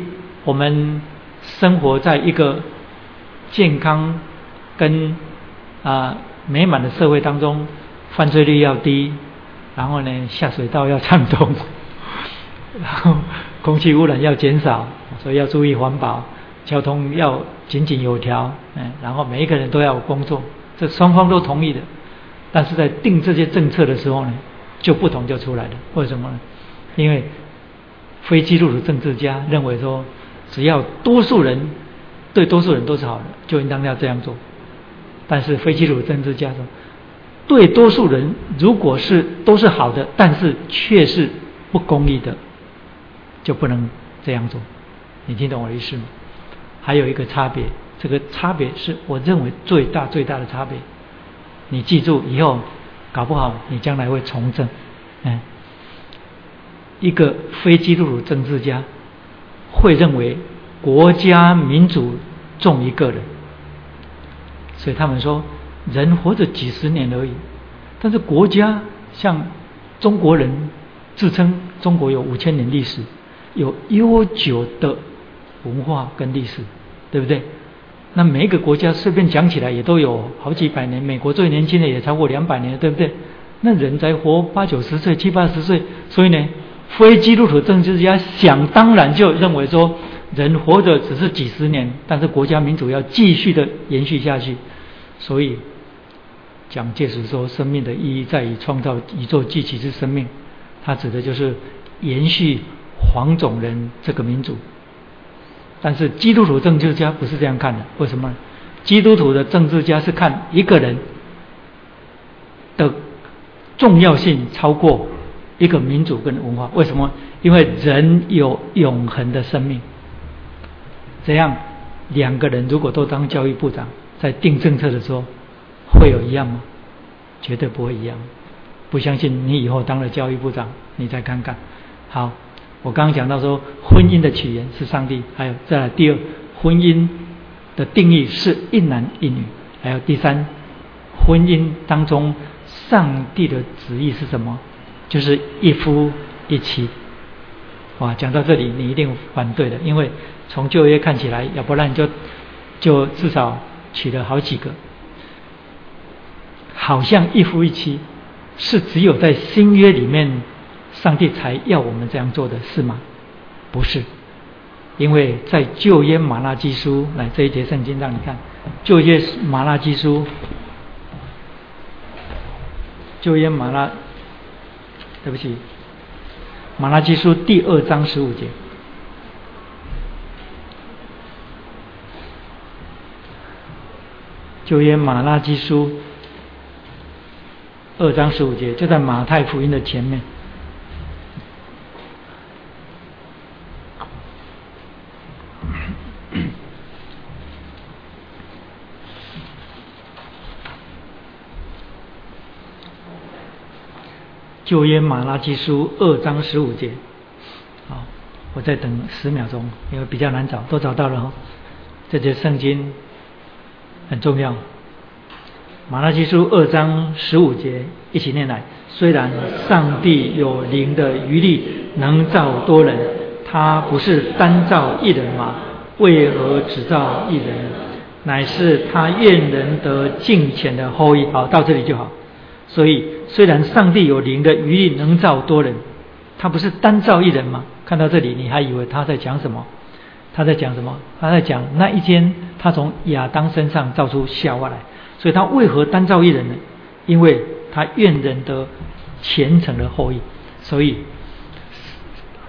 我们生活在一个健康跟啊美满的社会当中，犯罪率要低，然后呢下水道要畅通，然后空气污染要减少，所以要注意环保。交通要井井有条，嗯，然后每一个人都要工作，这双方都同意的。但是在定这些政策的时候呢，就不同就出来了。为什么呢？因为非基督徒政治家认为说，只要多数人对多数人都是好的，就应当要这样做。但是非基督徒政治家说，对多数人如果是都是好的，但是却是不公义的，就不能这样做。你听懂我的意思吗？还有一个差别，这个差别是我认为最大最大的差别。你记住，以后搞不好你将来会从政。嗯，一个非基督徒政治家会认为国家民主重于个人，所以他们说人活着几十年而已，但是国家像中国人自称中国有五千年历史，有悠久的。文化跟历史，对不对？那每一个国家随便讲起来也都有好几百年，美国最年轻的也超过两百年，对不对？那人才活八九十岁、七八十岁，所以呢，非基督徒政治家想当然就认为说，人活着只是几十年，但是国家民主要继续的延续下去。所以蒋介石说，生命的意义在于创造宇宙继起之生命，他指的就是延续黄种人这个民主。但是基督徒政治家不是这样看的，为什么？基督徒的政治家是看一个人的重要性超过一个民主跟文化。为什么？因为人有永恒的生命。这样两个人如果都当教育部长，在定政策的时候，会有一样吗？绝对不会一样。不相信你以后当了教育部长，你再看看。好。我刚刚讲到说，婚姻的起源是上帝，还有再来第二，婚姻的定义是一男一女，还有第三，婚姻当中上帝的旨意是什么？就是一夫一妻。哇，讲到这里你一定反对的，因为从旧约看起来，要不然就就至少娶了好几个，好像一夫一妻是只有在新约里面。上帝才要我们这样做的是吗？不是，因为在旧约马拉基书来这一节圣经让你看，旧约马拉基书，旧约马拉，对不起，马拉基书第二章十五节，旧约马拉基书二章十五节就在马太福音的前面。旧约马拉基书二章十五节，好，我再等十秒钟，因为比较难找，都找到了哈。这节圣经很重要。马拉基书二章十五节，一起念来。虽然上帝有灵的余力，能造多人，他不是单造一人吗？为何只造一人？乃是他愿人得敬虔的后裔。好，到这里就好。所以，虽然上帝有灵的余力能造多人，他不是单造一人吗？看到这里，你还以为他在讲什么？他在讲什么？他在讲那一天，他从亚当身上造出夏娃来。所以他为何单造一人呢？因为他愿人得虔诚的后裔。所以，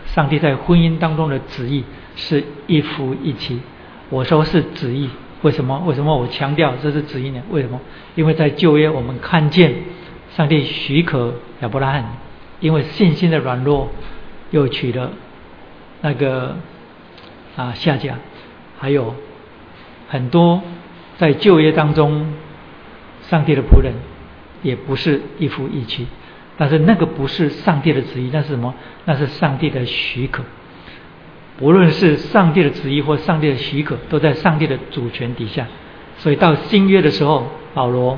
上帝在婚姻当中的旨意是一夫一妻。我说是旨意，为什么？为什么我强调这是旨意呢？为什么？因为在旧约我们看见。上帝许可亚伯拉罕，因为信心的软弱，又娶了那个啊夏甲，还有很多在就业当中，上帝的仆人也不是一夫一妻，但是那个不是上帝的旨意，那是什么？那是上帝的许可。不论是上帝的旨意或上帝的许可，都在上帝的主权底下。所以到新约的时候，保罗。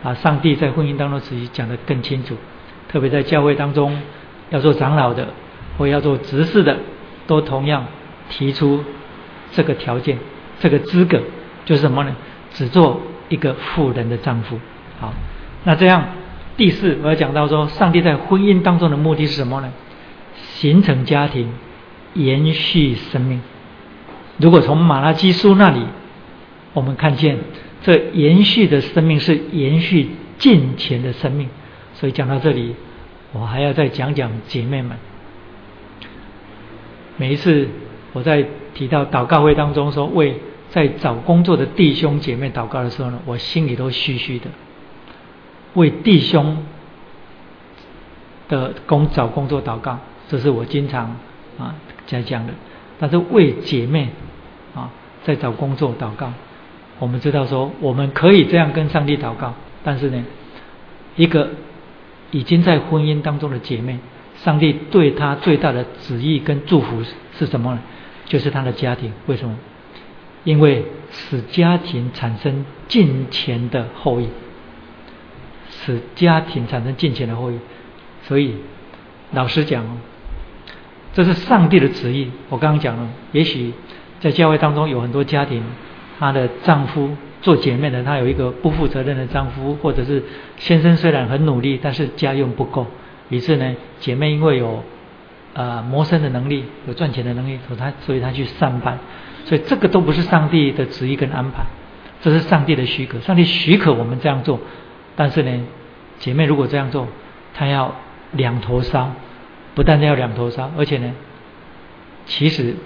把上帝在婚姻当中旨意讲得更清楚，特别在教会当中，要做长老的或要做执事的，都同样提出这个条件、这个资格，就是什么呢？只做一个富人的丈夫。好，那这样第四我要讲到说，上帝在婚姻当中的目的是什么呢？形成家庭，延续生命。如果从马拉基书那里，我们看见。这延续的生命是延续近前的生命，所以讲到这里，我还要再讲讲姐妹们。每一次我在提到祷告会当中说为在找工作的弟兄姐妹祷告的时候呢，我心里都虚虚的。为弟兄的工找工作祷告，这是我经常啊在讲的。但是为姐妹啊在找工作祷告。我们知道说，我们可以这样跟上帝祷告，但是呢，一个已经在婚姻当中的姐妹，上帝对她最大的旨意跟祝福是什么呢？就是她的家庭。为什么？因为使家庭产生金钱的后裔，使家庭产生金钱的后裔。所以，老实讲，这是上帝的旨意。我刚刚讲了，也许在教会当中有很多家庭。她的丈夫做姐妹的，她有一个不负责任的丈夫，或者是先生虽然很努力，但是家用不够。于是呢，姐妹因为有呃谋生的能力，有赚钱的能力，所以他所以他去上班。所以这个都不是上帝的旨意跟安排，这是上帝的许可。上帝许可我们这样做，但是呢，姐妹如果这样做，她要两头烧，不但要两头烧，而且呢，其实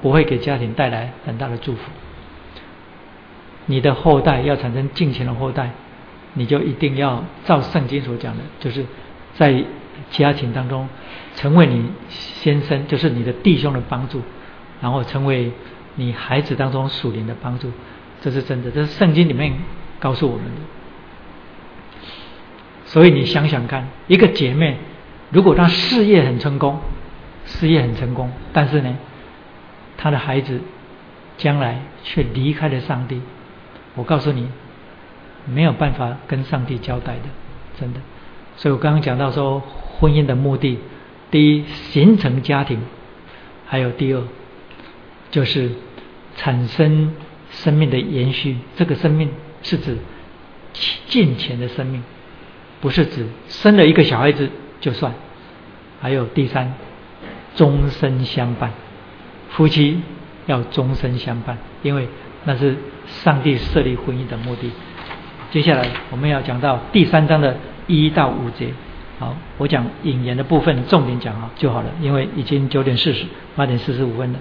不会给家庭带来很大的祝福。你的后代要产生敬虔的后代，你就一定要照圣经所讲的，就是在家庭当中成为你先生，就是你的弟兄的帮助，然后成为你孩子当中属灵的帮助，这是真的，这是圣经里面告诉我们的。所以你想想看，一个姐妹如果她事业很成功，事业很成功，但是呢，她的孩子将来却离开了上帝。我告诉你，没有办法跟上帝交代的，真的。所以我刚刚讲到说，婚姻的目的，第一，形成家庭；还有第二，就是产生生命的延续。这个生命是指近前的生命，不是指生了一个小孩子就算。还有第三，终身相伴，夫妻要终身相伴，因为那是。上帝设立婚姻的目的。接下来我们要讲到第三章的一到五节。好，我讲引言的部分，重点讲好就好了，因为已经九点四十八点四十五分了。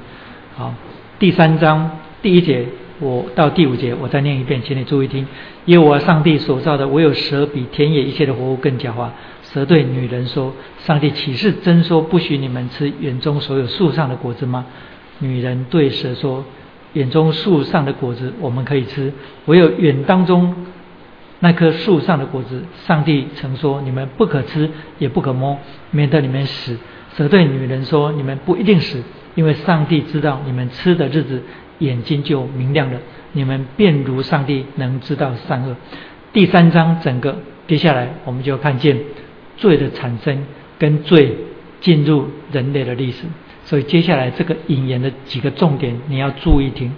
好，第三章第一节，我到第五节，我再念一遍，请你注意听。因为我上帝所造的，唯有蛇比田野一切的活物更狡猾。蛇对女人说：“上帝岂是真说不许你们吃园中所有树上的果子吗？”女人对蛇说。眼中树上的果子我们可以吃，唯有远当中那棵树上的果子，上帝曾说你们不可吃，也不可摸，免得你们死。蛇对女人说：你们不一定死，因为上帝知道你们吃的日子，眼睛就明亮了，你们便如上帝能知道善恶。第三章整个接下来我们就看见罪的产生跟罪进入人类的历史。所以接下来这个引言的几个重点你要注意听。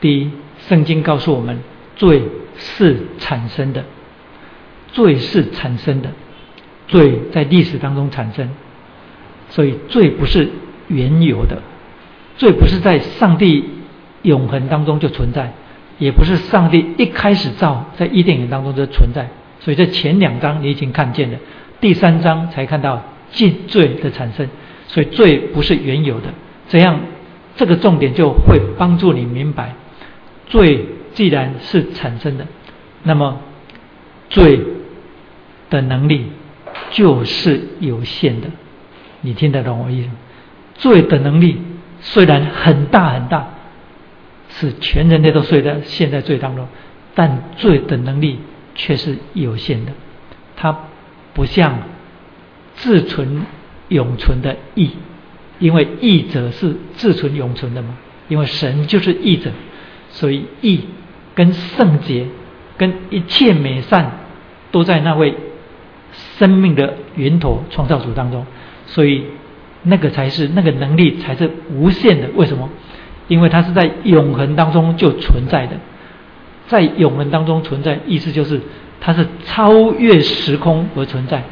第一，圣经告诉我们，罪是产生的，罪是产生的，罪在历史当中产生，所以罪不是原有的，罪不是在上帝永恒当中就存在，也不是上帝一开始造在伊甸园当中就存在。所以在前两章你已经看见了，第三章才看到尽罪的产生。所以罪不是原有的，这样这个重点就会帮助你明白，罪既然是产生的，那么罪的能力就是有限的。你听得懂我意思？罪的能力虽然很大很大，是全人类都睡在陷在罪当中，但罪的能力却是有限的。它不像自存。永存的义，因为义者是自存永存的嘛。因为神就是义者，所以义跟圣洁、跟一切美善，都在那位生命的源头创造主当中。所以那个才是那个能力才是无限的。为什么？因为它是在永恒当中就存在的，在永恒当中存在，意思就是它是超越时空而存在。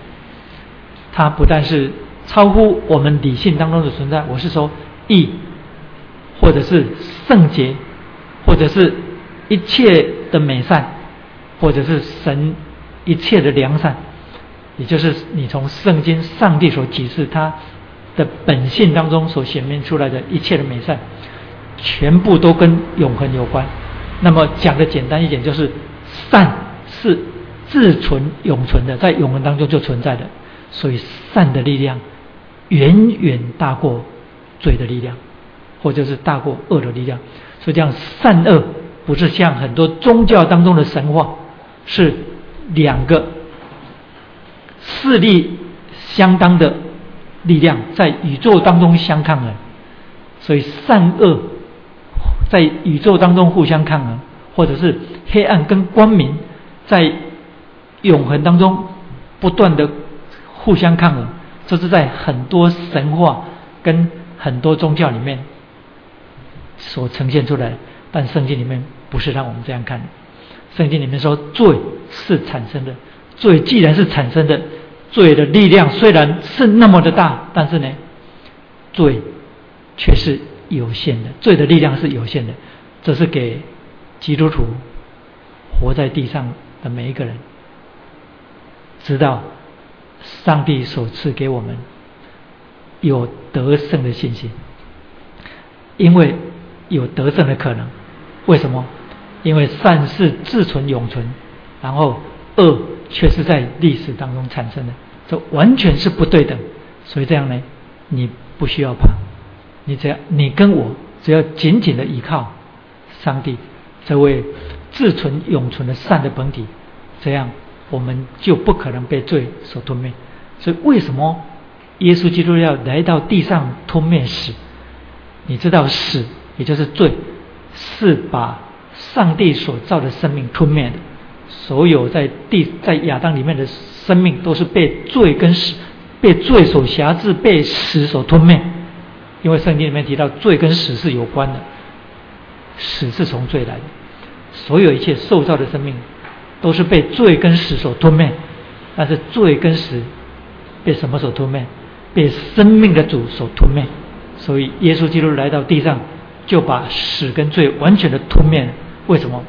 它不但是。超乎我们理性当中的存在，我是说义，或者是圣洁，或者是一切的美善，或者是神一切的良善，也就是你从圣经上帝所启示他的本性当中所显明出来的一切的美善，全部都跟永恒有关。那么讲的简单一点，就是善是自存永存的，在永恒当中就存在的，所以善的力量。远远大过罪的力量，或者是大过恶的力量。所以这样善恶不是像很多宗教当中的神话，是两个势力相当的力量在宇宙当中相抗衡。所以善恶在宇宙当中互相抗衡，或者是黑暗跟光明在永恒当中不断的互相抗衡，这是在很多神话跟很多宗教里面所呈现出来。但圣经里面不是让我们这样看，圣经里面说罪是产生的，罪既然是产生的，罪的力量虽然是那么的大，但是呢，罪。却是有限的，罪的力量是有限的，这是给基督徒活在地上的每一个人知道，上帝所赐给我们有得胜的信心，因为有得胜的可能。为什么？因为善是自存永存，然后恶却是在历史当中产生的，这完全是不对等。所以这样呢，你不需要怕。你只要你跟我只要紧紧的依靠上帝这位自存永存的善的本体，这样我们就不可能被罪所吞灭。所以为什么耶稣基督要来到地上吞灭死？你知道死也就是罪，是把上帝所造的生命吞灭的。所有在地在亚当里面的生命都是被罪跟死被罪所辖制，被死所吞灭。因为圣经里面提到罪跟死是有关的，死是从罪来的，所有一切受造的生命都是被罪跟死所吞灭，但是罪跟死被什么所吞灭？被生命的主所吞灭。所以耶稣基督来到地上，就把死跟罪完全的吞灭了。为什么？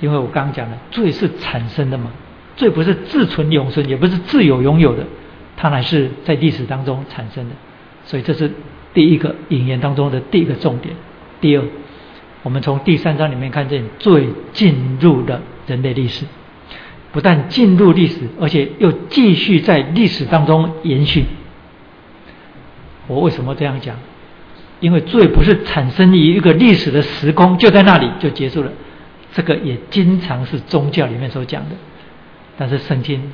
因为我刚刚讲了，罪是产生的嘛，罪不是自存永存，也不是自有拥有的，它乃是在历史当中产生的。所以这是。第一个引言当中的第一个重点。第二，我们从第三章里面看见罪进入了人类历史，不但进入历史，而且又继续在历史当中延续。我为什么这样讲？因为罪不是产生于一个历史的时空，就在那里就结束了。这个也经常是宗教里面所讲的，但是圣经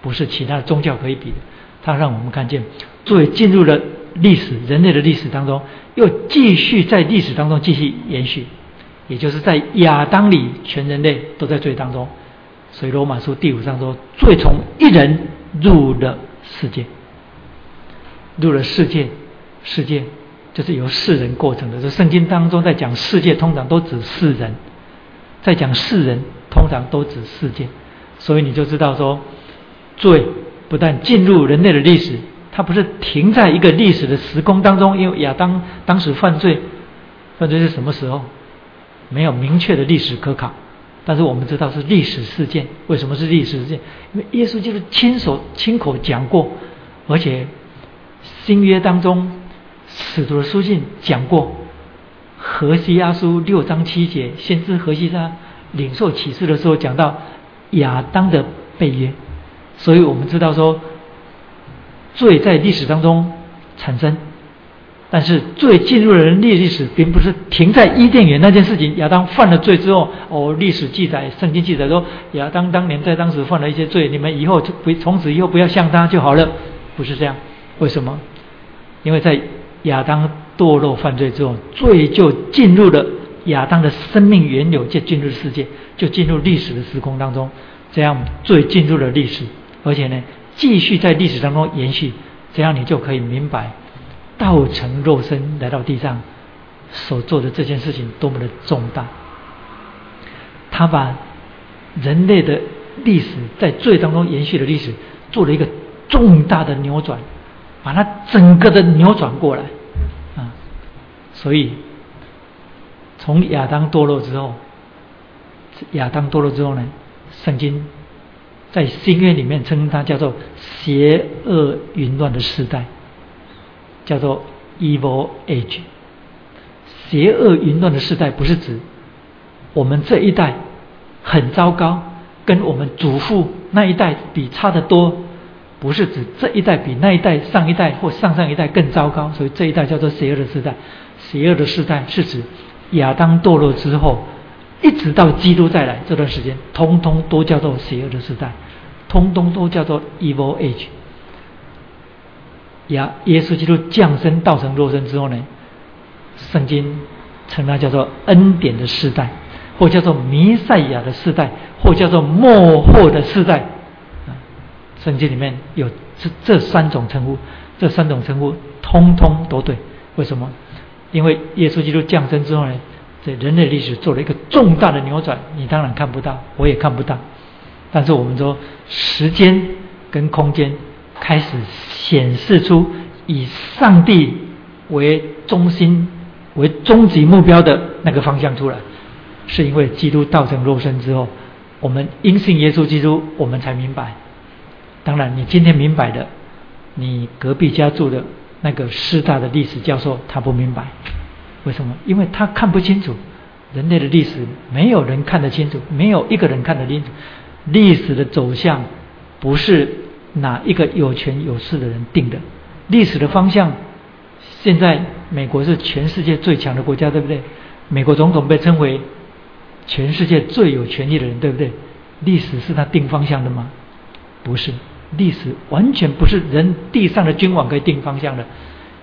不是其他的宗教可以比的。它让我们看见罪进入了。历史，人类的历史当中，又继续在历史当中继续延续，也就是在亚当里，全人类都在罪当中。所以罗马书第五章说，罪从一人入了世界，入了世界，世界就是由世人构成的。这圣经当中在讲世界，通常都指世人；在讲世人，通常都指世界。所以你就知道说，罪不但进入人类的历史。它不是停在一个历史的时空当中，因为亚当当时犯罪，犯罪是什么时候？没有明确的历史可考，但是我们知道是历史事件。为什么是历史事件？因为耶稣就是亲手亲口讲过，而且新约当中使徒的书信讲过，何西阿书六章七节，先知何西阿领受启示的时候讲到亚当的背约，所以我们知道说。罪在历史当中产生，但是罪进入人类历史，并不是停在伊甸园那件事情。亚当犯了罪之后，哦，历史记载、圣经记载说，亚当当年在当时犯了一些罪，你们以后就不从此以后不要像他就好了，不是这样。为什么？因为在亚当堕落犯罪之后，罪就进入了亚当的生命原有，就进入世界，就进入历史的时空当中。这样罪进入了历史，而且呢？继续在历史当中延续，这样你就可以明白，道成肉身来到地上所做的这件事情多么的重大。他把人类的历史在罪当中延续的历史做了一个重大的扭转，把它整个的扭转过来！所以从亚当堕落之后，亚当堕落之后呢，圣经。在新约里面称它叫做邪恶淫乱的时代，叫做 evil age。邪恶淫乱的时代不是指我们这一代很糟糕，跟我们祖父那一代比差得多，不是指这一代比那一代上一代或上上一代更糟糕，所以这一代叫做邪恶的时代。邪恶的时代是指亚当堕落之后，一直到基督再来这段时间，通通都叫做邪恶的时代，通通都叫做 evil age。亚耶稣基督降生道成肉身之后呢，圣经称它叫做恩典的时代，或叫做弥赛亚的时代，或叫做末后的时代。圣经里面有这这三种称呼，这三种称呼通通都对。为什么？因为耶稣基督降生之后呢，在人类历史做了一个重大的扭转，你当然看不到，我也看不到。但是我们说，时间跟空间开始显示出以上帝为中心、为终极目标的那个方向出来，是因为基督道成肉身之后，我们因信耶稣基督，我们才明白。当然，你今天明白的，你隔壁家住的。那个师大的历史教授他不明白，为什么？因为他看不清楚人类的历史，没有人看得清楚，没有一个人看得清楚。历史的走向不是哪一个有权有势的人定的，历史的方向。现在美国是全世界最强的国家，对不对？美国总统被称为全世界最有权力的人，对不对？历史是他定方向的吗？不是。历史完全不是人地上的君王可以定方向的，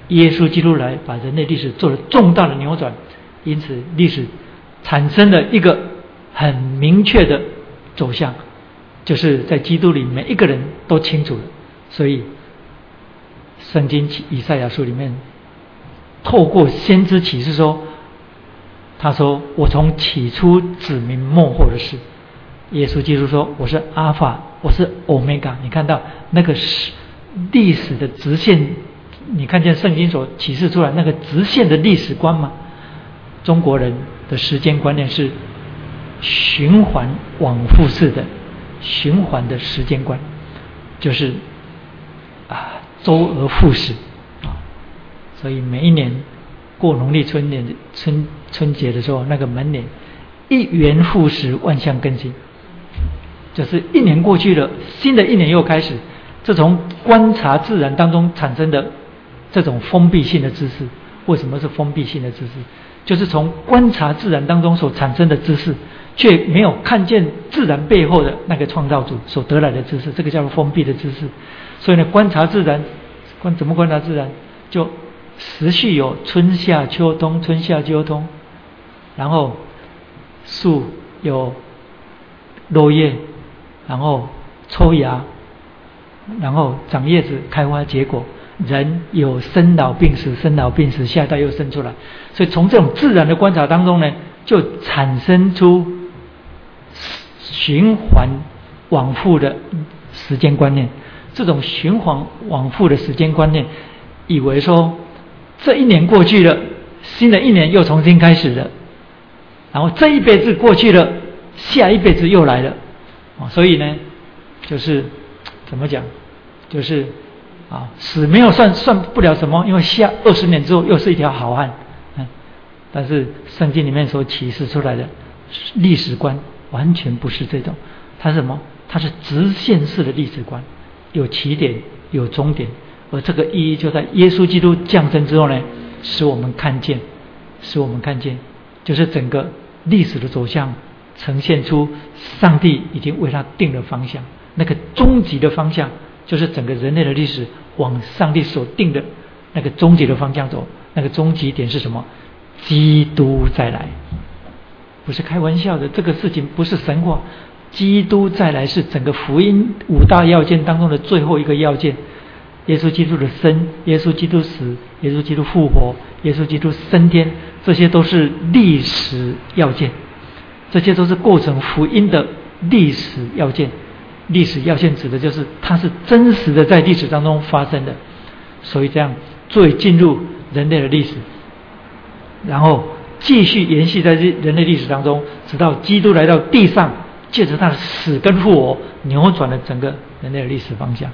耶稣基督来把人类历史做了重大的扭转，因此历史产生了一个很明确的走向，就是在基督里每一个人都清楚了。所以，圣经以赛亚书里面透过先知启示说，他说：“我从起初指明末后的事。”耶稣基督说：“我是阿法。”我是欧米伽，你看到那个是历史的直线？你看见圣经所启示出来那个直线的历史观吗？中国人的时间观念是循环往复式的循环的时间观，就是啊周而复始啊，所以每一年过农历春年春春节的时候，那个门脸一元复始，万象更新。就是一年过去了，新的一年又开始。这从观察自然当中产生的这种封闭性的知识，为什么是封闭性的知识？就是从观察自然当中所产生的知识，却没有看见自然背后的那个创造主所得来的知识，这个叫做封闭的知识。所以呢，观察自然，观怎么观察自然？就时序有春夏秋冬，春夏秋冬，然后树有落叶。然后抽芽，然后长叶子、开花、结果。人有生老病死，生老病死，下一代又生出来。所以从这种自然的观察当中呢，就产生出循环往复的时间观念。这种循环往复的时间观念，以为说这一年过去了，新的一年又重新开始了。然后这一辈子过去了，下一辈子又来了。啊，所以呢，就是怎么讲，就是啊，死没有算算不了什么，因为下二十年之后又是一条好汉，嗯，但是圣经里面所启示出来的历史观完全不是这种，它是什么？它是直线式的历史观，有起点有终点，而这个意义就在耶稣基督降生之后呢，使我们看见，使我们看见，就是整个历史的走向。呈现出上帝已经为他定了方向，那个终极的方向就是整个人类的历史往上帝所定的那个终极的方向走。那个终极点是什么？基督再来，不是开玩笑的。这个事情不是神话。基督再来是整个福音五大要件当中的最后一个要件。耶稣基督的生，耶稣基督死，耶稣基督复活，耶稣基督升天，这些都是历史要件。这些都是构成福音的历史要件，历史要件指的就是它是真实的在历史当中发生的，所以这样最进入人类的历史，然后继续延续在这人类历史当中，直到基督来到地上，借着他的死跟复活，扭转了整个人类的历史方向。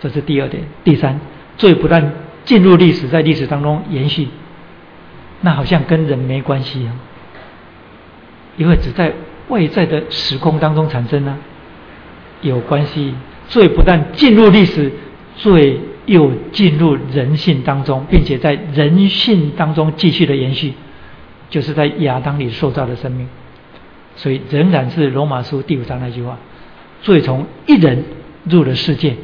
这是第二点，第三，罪不但进入历史，在历史当中延续，那好像跟人没关系啊。因为只在外在的时空当中产生呢，有关系。罪不但进入历史，罪又进入人性当中，并且在人性当中继续的延续，就是在亚当里塑造的生命。所以仍然是罗马书第五章那句话：罪从一人入了世界，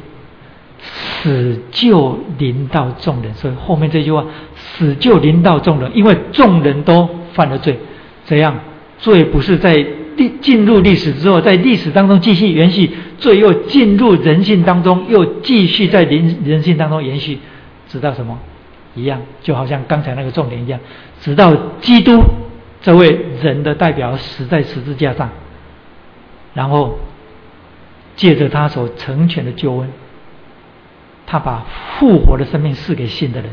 死就临到众人。所以后面这句话：死就临到众人，因为众人都犯了罪。怎样罪不是在历进入历史之后，在历史当中继续延续，罪又进入人性当中，又继续在人人性当中延续，直到什么一样？就好像刚才那个重点一样，直到基督。这位人的代表死在十字架上，然后借着他所成全的救恩，他把复活的生命赐给信的人，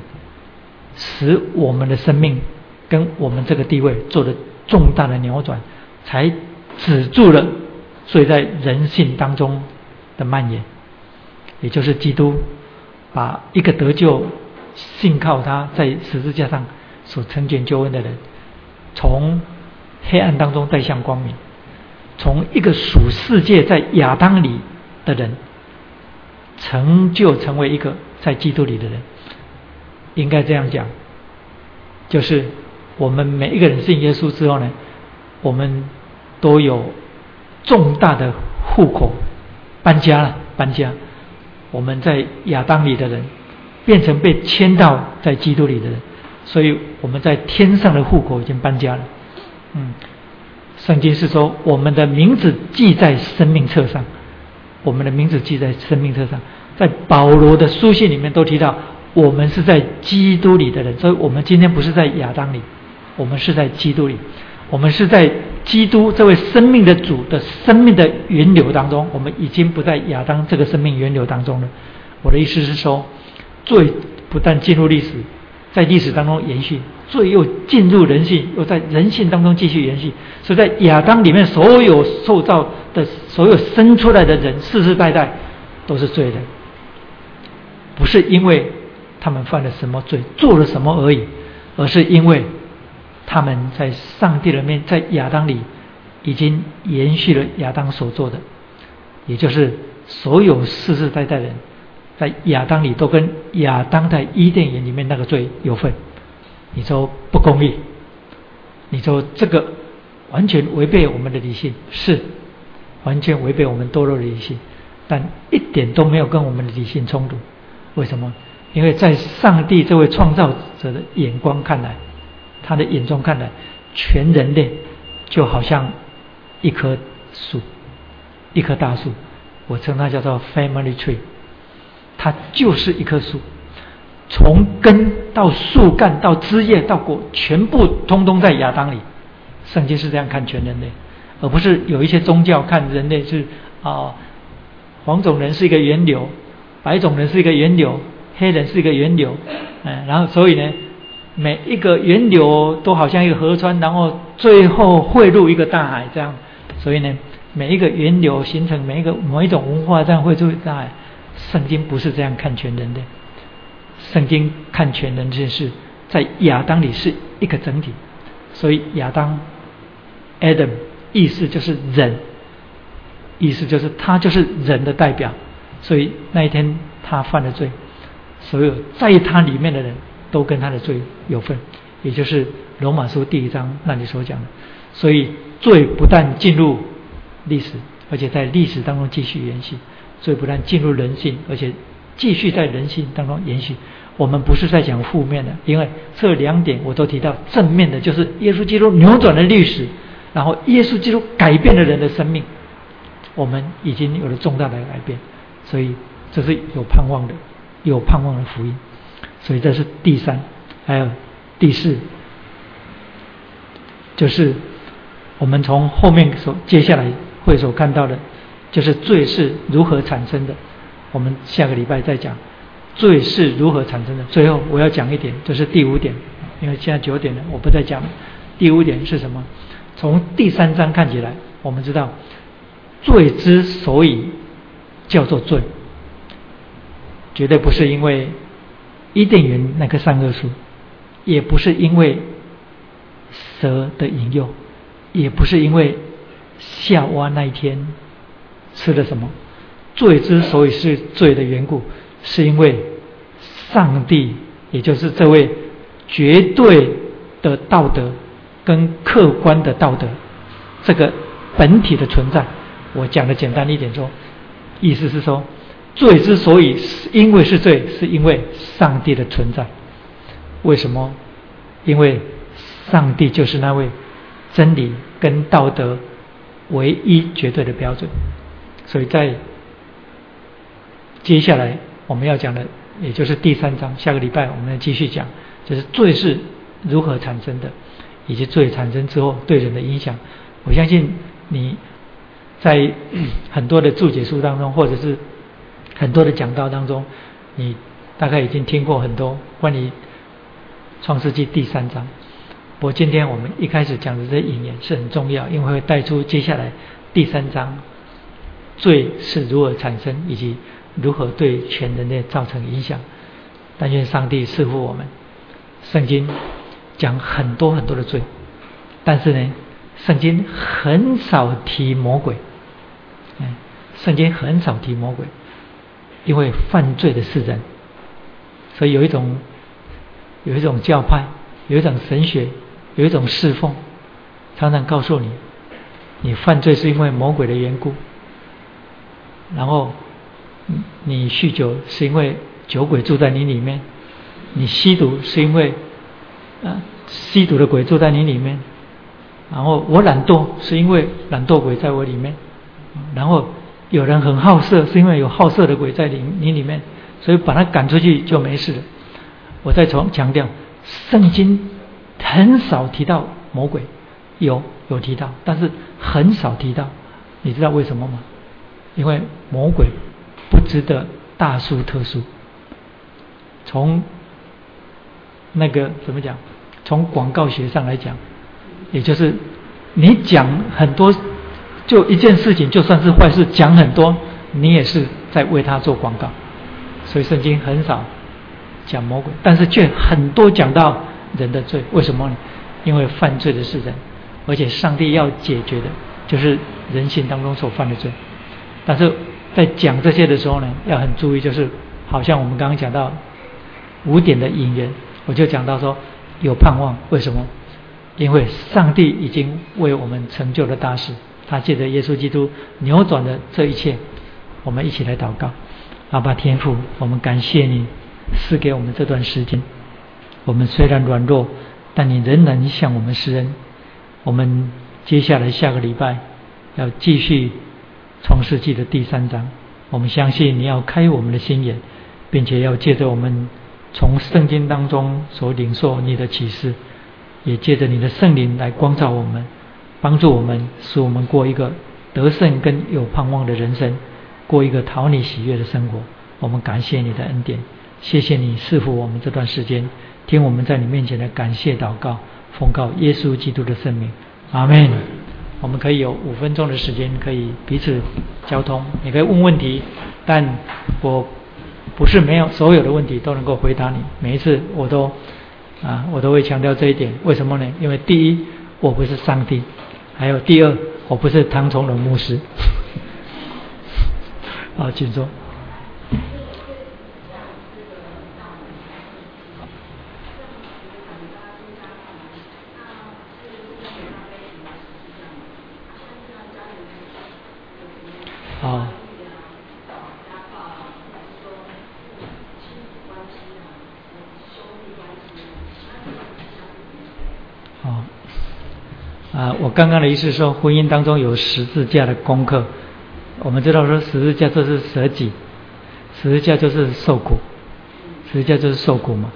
使我们的生命跟我们这个地位做了重大的扭转，才止住了罪在人性当中的蔓延。也就是基督把一个得救、信靠他在十字架上所成全救恩的人。从黑暗当中带向光明，从一个属世界在亚当里的人，成就成为一个在基督里的人，应该这样讲，就是我们每一个人信耶稣之后呢，我们都有重大的户口搬家了，搬家，我们在亚当里的人变成被迁到在基督里的人。所以我们在天上的户口已经搬家了，嗯，圣经是说我们的名字记在生命册上，我们的名字记在生命册上，在保罗的书信里面都提到我们是在基督里的人，所以我们今天不是在亚当里，我们是在基督里，我们是在基督这位生命的主的生命的源流当中，我们已经不在亚当这个生命源流当中了。我的意思是说，罪不但进入历史。在历史当中延续，罪又进入人性，又在人性当中继续延续。所以在亚当里面，所有受造的、所有生出来的人，世世代代都是罪人，不是因为他们犯了什么罪、做了什么而已，而是因为他们在上帝的面，在亚当里已经延续了亚当所做的，也就是所有世世代代人。在亚当里都跟亚当在伊甸园里面那个罪有份，你说不公义？你说这个完全违背我们的理性，是完全违背我们堕落的理性，但一点都没有跟我们的理性冲突。为什么？因为在上帝这位创造者的眼光看来，他的眼中看来，全人类就好像一棵树，一棵大树，我称它叫做 family tree。它就是一棵树，从根到树干到枝叶到果，全部通通在亚当里。圣经是这样看全人类，而不是有一些宗教看人类是啊，黄种人是一个源流，白种人是一个源流，黑人是一个源流，嗯，然后所以呢，每一个源流都好像一个河川，然后最后汇入一个大海这样，所以呢，每一个源流形成每一个某一种文化这样汇入大海。圣经不是这样看全人的，圣经看全人这件事，在亚当里是一个整体，所以亚当，Adam 意思就是人，意思就是他就是人的代表，所以那一天他犯了罪，所有在他里面的人都跟他的罪有份，也就是罗马书第一章那里所讲的，所以罪不但进入历史，而且在历史当中继续延续。所以不但进入人性，而且继续在人性当中延续。我们不是在讲负面的，因为这两点我都提到正面的，就是耶稣基督扭转了历史，然后耶稣基督改变了人的生命，我们已经有了重大的改变。所以这是有盼望的，有盼望的福音。所以这是第三，还有第四，就是我们从后面所接下来会所看到的。就是罪是如何产生的，我们下个礼拜再讲罪是如何产生的。最后我要讲一点，这是第五点，因为现在九点了，我不再讲。第五点是什么？从第三章看起来，我们知道罪之所以叫做罪，绝对不是因为伊甸园那棵善恶树，也不是因为蛇的引诱，也不是因为夏娃那一天。吃了什么？罪之所以是罪的缘故，是因为上帝，也就是这位绝对的道德跟客观的道德这个本体的存在。我讲的简单一点说，意思是说，罪之所以是因为是罪，是因为上帝的存在。为什么？因为上帝就是那位真理跟道德唯一绝对的标准。所以在接下来我们要讲的，也就是第三章，下个礼拜我们要继续讲，就是罪是如何产生的，以及罪产生之后对人的影响。我相信你。在 很多的注解书当中，或者是很多的讲道当中，你大概已经听过很多关于创世纪第三章。不过今天我们一开始讲的这引言是很重要，因为会带出接下来第三章罪是如何产生，以及如何对全人类造成影响。但愿上帝赐福我们。圣经讲很多很多的罪，但是呢，圣经很少提魔鬼。嗯，圣经很少提魔鬼，因为犯罪的是人，所以有一种有一种教派，有一种神学，有一种侍奉，常常告诉你，你犯罪是因为魔鬼的缘故，然后你酗酒是因为酒鬼住在你里面，你吸毒是因为啊吸毒的鬼住在你里面，然后我懒惰是因为懒惰鬼在我里面。然后有人很好色，是因为有好色的鬼在里你里面，所以把他赶出去就没事了。我再重强调，圣经很少提到魔鬼，有有提到，但是很少提到。你知道为什么吗？因为魔鬼不值得大书特书。从那个怎么讲？从广告学上来讲，也就是你讲很多。就一件事情，就算是坏事，讲很多，你也是在为他做广告。所以圣经很少讲魔鬼，但是却很多讲到人的罪。为什么呢？因为犯罪的是人，而且上帝要解决的就是人性当中所犯的罪。但是在讲这些的时候呢，要很注意，就是好像我们刚刚讲到五点的引言，我就讲到说有盼望。为什么？因为上帝已经为我们成就了大事。他借着耶稣基督扭转了这一切，我们一起来祷告。阿爸天父，我们感谢你赐给我们这段时间。我们虽然软弱，但你仍然向我们施恩。我们接下来下个礼拜要继续创世纪的第三章。我们相信你要开我们的心眼，并且要借着我们从圣经当中所领受你的启示，也借着你的圣灵来光照我们。帮助我们，使我们过一个得胜跟有盼望的人生，过一个讨你喜悦的生活。我们感谢你的恩典，谢谢你赐福我们这段时间，听我们在你面前的感谢祷告，奉告耶稣基督的圣名，阿门。我们可以有五分钟的时间，可以彼此交通，你可以问问题，但我不是没有所有的问题都能够回答你。每一次我都啊，我都会强调这一点。为什么呢？因为第一，我不是上帝。还有第二，我不是唐崇荣牧师。啊，请坐。啊。我刚刚的意思说，婚姻当中有十字架的功课。我们知道说，十字架就是舍己，十字架就是受苦，十字架就是受苦嘛。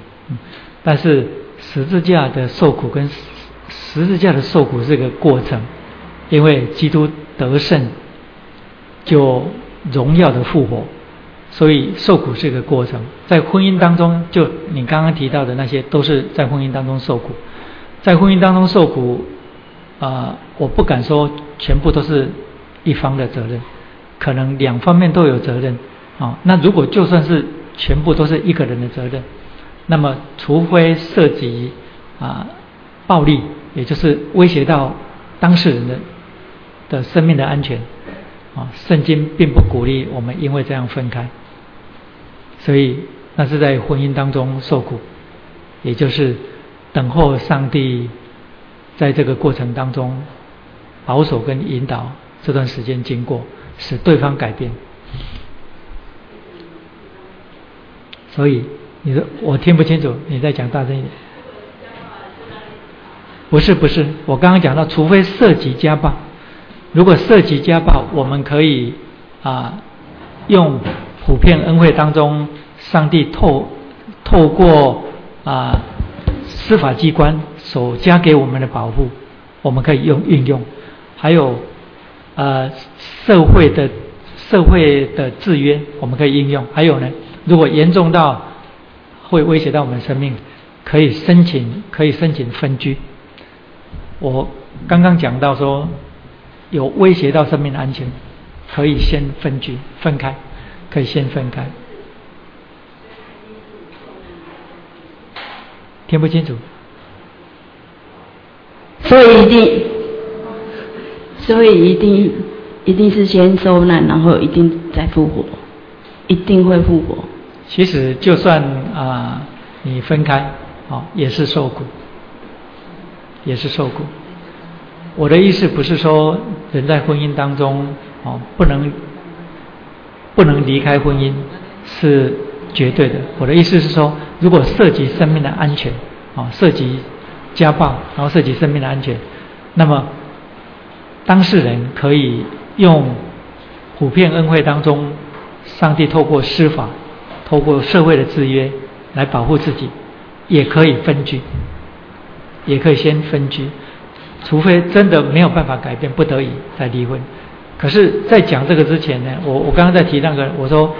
但是十字架的受苦跟十字架的受苦是个过程，因为基督得胜就荣耀的复活，所以受苦是个过程。在婚姻当中，就你刚刚提到的那些，都是在婚姻当中受苦，在婚姻当中受苦。啊，我不敢说全部都是一方的责任，可能两方面都有责任啊。那如果就算是全部都是一个人的责任，那么除非涉及啊暴力，也就是威胁到当事人的的生命的安全啊，圣经并不鼓励我们因为这样分开。所以那是在婚姻当中受苦，也就是等候上帝在这个过程当中保守跟引导这段时间经过，使对方改变。所以你说我听不清楚，你再讲大声一点。不是不是，我刚刚讲到，除非涉及家暴，如果涉及家暴，我们可以啊用普遍恩惠当中，上帝透透过啊司法机关所加给我们的保护，我们可以用运用，还有呃社会的社会的制约，我们可以应用，还有呢。如果严重到会威胁到我们生命，可以申请可以申请分居。我刚刚讲到说，有威胁到生命的安全，可以先分居分开，可以先分开。听不清楚。所以一定，所以一定一定是先受难，然后一定再复活，一定会复活。其实，就算啊，你分开，哦，也是受苦，也是受苦。我的意思不是说人在婚姻当中，哦，不能不能离开婚姻是绝对的。我的意思是说，如果涉及生命的安全，啊，涉及家暴，然后涉及生命的安全，那么当事人可以用普遍恩惠当中，上帝透过司法。透过社会的制约来保护自己，也可以分居，也可以先分居，除非真的没有办法改变，不得已再离婚。可是，在讲这个之前呢，我我刚刚在提那个，我说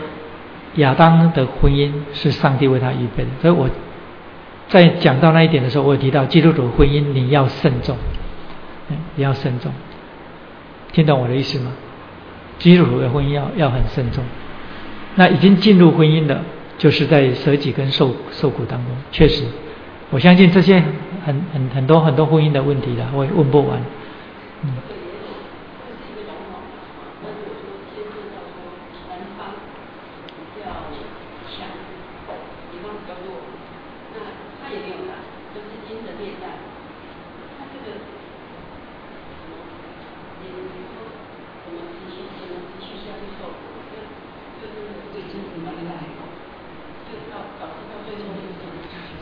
亚当的婚姻是上帝为他预备的，所以我在讲到那一点的时候，我有提到基督徒婚姻你要慎重，你要慎重，听懂我的意思吗？基督徒的婚姻要要很慎重。那已经进入婚姻的，就是在舍己跟受受苦当中。确实，我相信这些很很很多很多婚姻的问题的，我也问不完。嗯。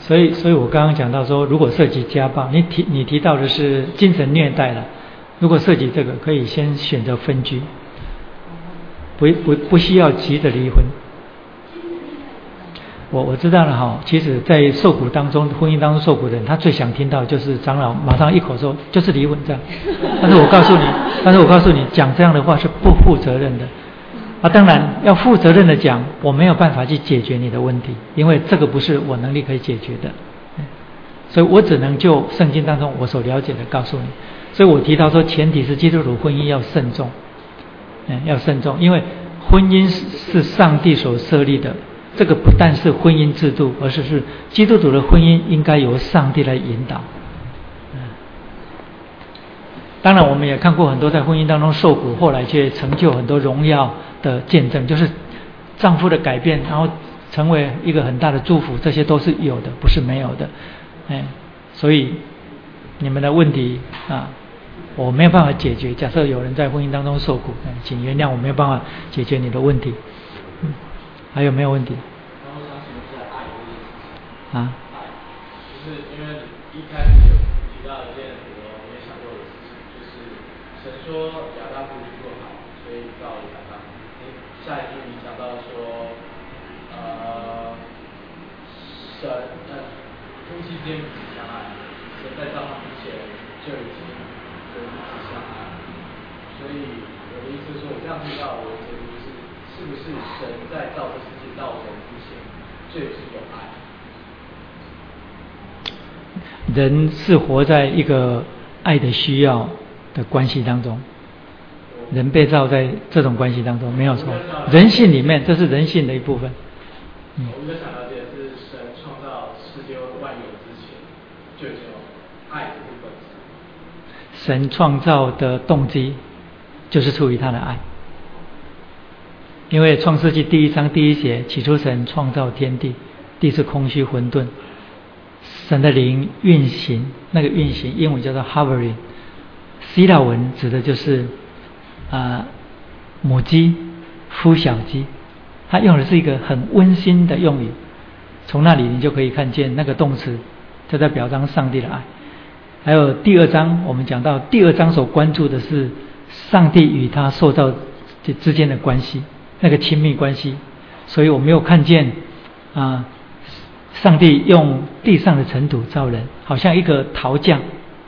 所以，所以我刚刚讲到说，如果涉及家暴，你提你提到的是精神虐待了。如果涉及这个，可以先选择分居，不不不需要急着离婚。我我知道了哈，其实，在受苦当中，婚姻当中受苦的人，他最想听到就是长老马上一口说就是离婚这样。但是我告诉你，但是我告诉你，讲这样的话是不负责任的。啊，当然要负责任的讲，我没有办法去解决你的问题，因为这个不是我能力可以解决的，所以我只能就圣经当中我所了解的告诉你。所以我提到说，前提是基督徒婚姻要慎重，嗯，要慎重，因为婚姻是上帝所设立的，这个不但是婚姻制度，而是是基督徒的婚姻应该由上帝来引导。当然，我们也看过很多在婚姻当中受苦，后来却成就很多荣耀的见证，就是丈夫的改变，然后成为一个很大的祝福，这些都是有的，不是没有的。哎，所以你们的问题啊，我没有办法解决。假设有人在婚姻当中受苦，请原谅我没有办法解决你的问题。嗯，还有没有问题？啊？就是因为一开始。说亚当不做好，所以造亚当。下一句你讲到说，呃，神呃夫妻间彼此相爱，神在造他之前就已经彼此相爱。所以我的意思是说，我这样听到我的解读是，是不是神在造这世界造人之前就已经有爱？人是活在一个爱的需要。的关系当中，人被造在这种关系当中没有错，人性里面这是人性的一部分。嗯。我们想了解是神创造世界万有之前就有爱的部分。神创造的动机就是出于他的爱。因为创世纪第一章第一节，起初神创造天地，地是空虚混沌，神的灵运行，那个运行英文叫做 hovering，希腊文指的就是啊母鸡孵小鸡，它用的是一个很温馨的用语，从那里你就可以看见那个动词，就在表彰上帝的爱。还有第二章，我们讲到第二章所关注的是上帝与他受造这之间的关系。那个亲密关系，所以我没有看见啊，上帝用地上的尘土造人，好像一个陶匠，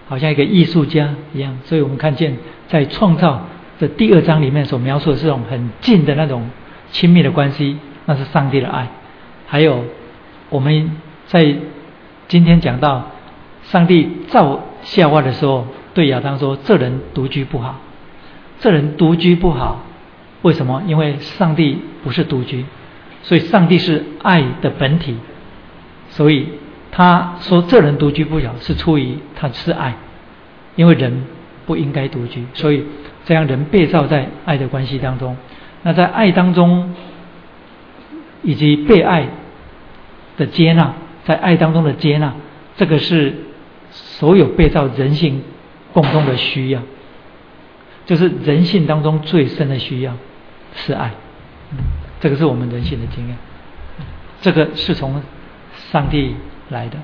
好像一个艺术家一样。所以我们看见在创造的第二章里面所描述的这种很近的那种亲密的关系，那是上帝的爱。还有我们在今天讲到上帝造夏娃的时候，对亚当说：“这人独居不好，这人独居不好。”为什么？因为上帝不是独居，所以上帝是爱的本体，所以他说这人独居不了，是出于他是爱，因为人不应该独居，所以这样人被造在爱的关系当中。那在爱当中，以及被爱的接纳，在爱当中的接纳，这个是所有被造人性共同的需要，就是人性当中最深的需要。是爱，这个是我们人性的经验，这个是从上帝来的。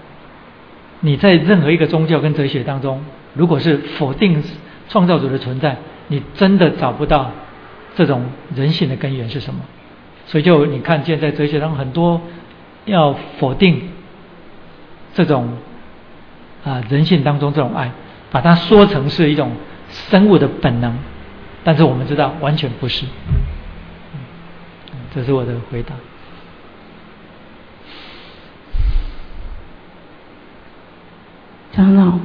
你在任何一个宗教跟哲学当中，如果是否定创造主的存在，你真的找不到这种人性的根源是什么。所以就你看见在哲学当中很多要否定这种啊人性当中这种爱，把它说成是一种生物的本能，但是我们知道完全不是。这是我的回答。长老，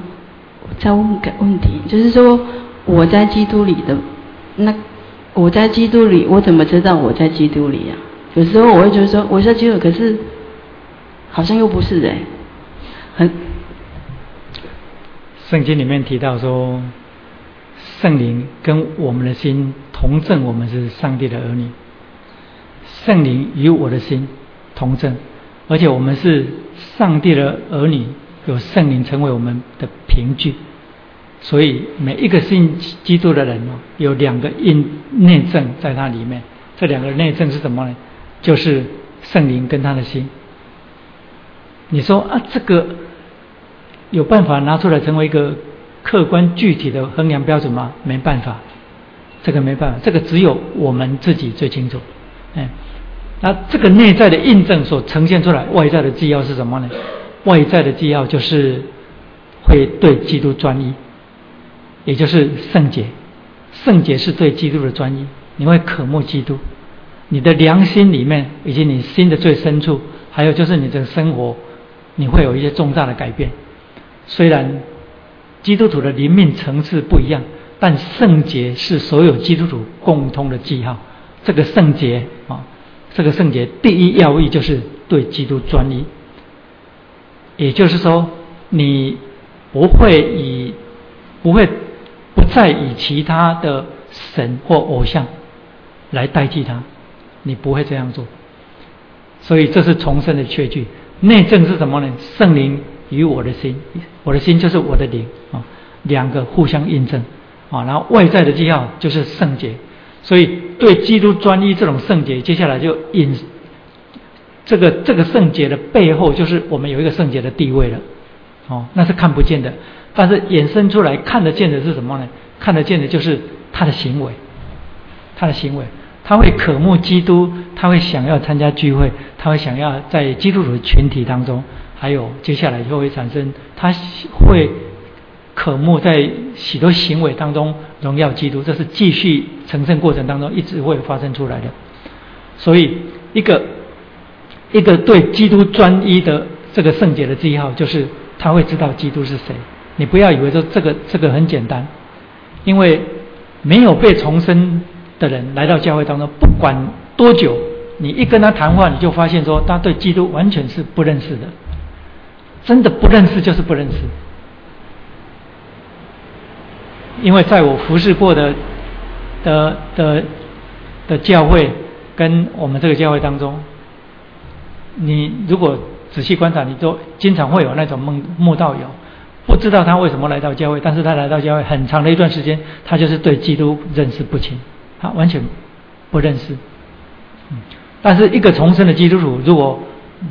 我再问个问题，就是说我在基督里的那我在基督里，我怎么知道我在基督里呀？有时候我会觉得说我在基督，可是好像又不是哎，很。圣经里面提到说，圣灵跟我们的心同证，我们是上帝的儿女。圣灵与我的心同证，而且我们是上帝的儿女，有圣灵成为我们的凭据。所以每一个信基督的人哦，有两个印内证在他里面。这两个内证是什么呢？就是圣灵跟他的心。你说啊，这个有办法拿出来成为一个客观具体的衡量标准吗？没办法，这个没办法，这个只有我们自己最清楚。哎，那这个内在的印证所呈现出来，外在的纪要是什么呢？外在的纪要就是会对基督专一，也就是圣洁。圣洁是对基督的专一，你会渴慕基督，你的良心里面以及你心的最深处，还有就是你的生活，你会有一些重大的改变。虽然基督徒的灵命层次不一样，但圣洁是所有基督徒共通的记号。这个圣洁啊，这个圣洁第一要义就是对基督专一，也就是说，你不会以不会不再以其他的神或偶像来代替他，你不会这样做。所以这是重生的确据。内证是什么呢？圣灵与我的心，我的心就是我的灵啊，两个互相印证啊。然后外在的记号就是圣洁。所以，对基督专一这种圣洁，接下来就引这个这个圣洁的背后，就是我们有一个圣洁的地位了。哦，那是看不见的，但是衍生出来看得见的是什么呢？看得见的就是他的行为，他的行为，他会渴慕基督，他会想要参加聚会，他会想要在基督徒群体当中，还有接下来就会产生，他会。渴慕在许多行为当中荣耀基督，这是继续成圣过程当中一直会发生出来的。所以，一个一个对基督专一的这个圣洁的记号，就是他会知道基督是谁。你不要以为说这个这个很简单，因为没有被重生的人来到教会当中，不管多久，你一跟他谈话，你就发现说他对基督完全是不认识的，真的不认识就是不认识。因为在我服侍过的的的的教会跟我们这个教会当中，你如果仔细观察，你都经常会有那种梦梦道友，不知道他为什么来到教会，但是他来到教会很长的一段时间，他就是对基督认识不清，他完全不认识。嗯，但是一个重生的基督徒，如果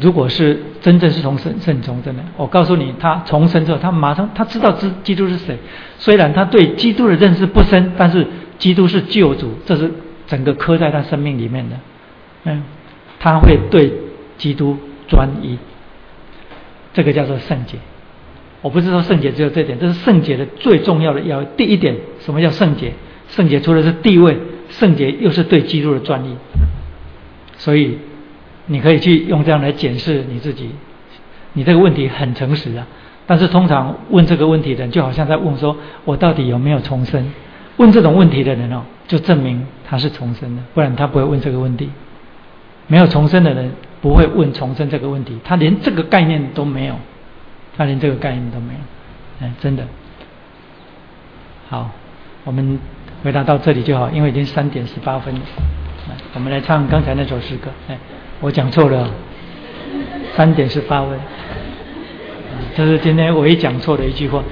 如果是真正是从圣圣重生的，我告诉你，他重生之后，他马上他知道基基督是谁，虽然他对基督的认识不深，但是基督是救主，这是整个刻在他生命里面的。嗯，他会对基督专一。这个叫做圣洁，我不是说圣洁只有这点，这是圣洁的最重要的要第一点。什么叫圣洁？圣洁除了是地位，圣洁又是对基督的专一。所以你可以去用这样来检视你自己，你这个问题很诚实啊。但是通常问这个问题的人，就好像在问说：我到底有没有重生？问这种问题的人哦，就证明他是重生的，不然他不会问这个问题。没有重生的人。不会问重生这个问题，他连这个概念都没有，他连这个概念都没有，哎，真的。好，我们回答到这里就好，因为已经三点十八分了。我们来唱刚才那首诗歌。哎，我讲错了，三点十八分，这是今天唯一讲错的一句话。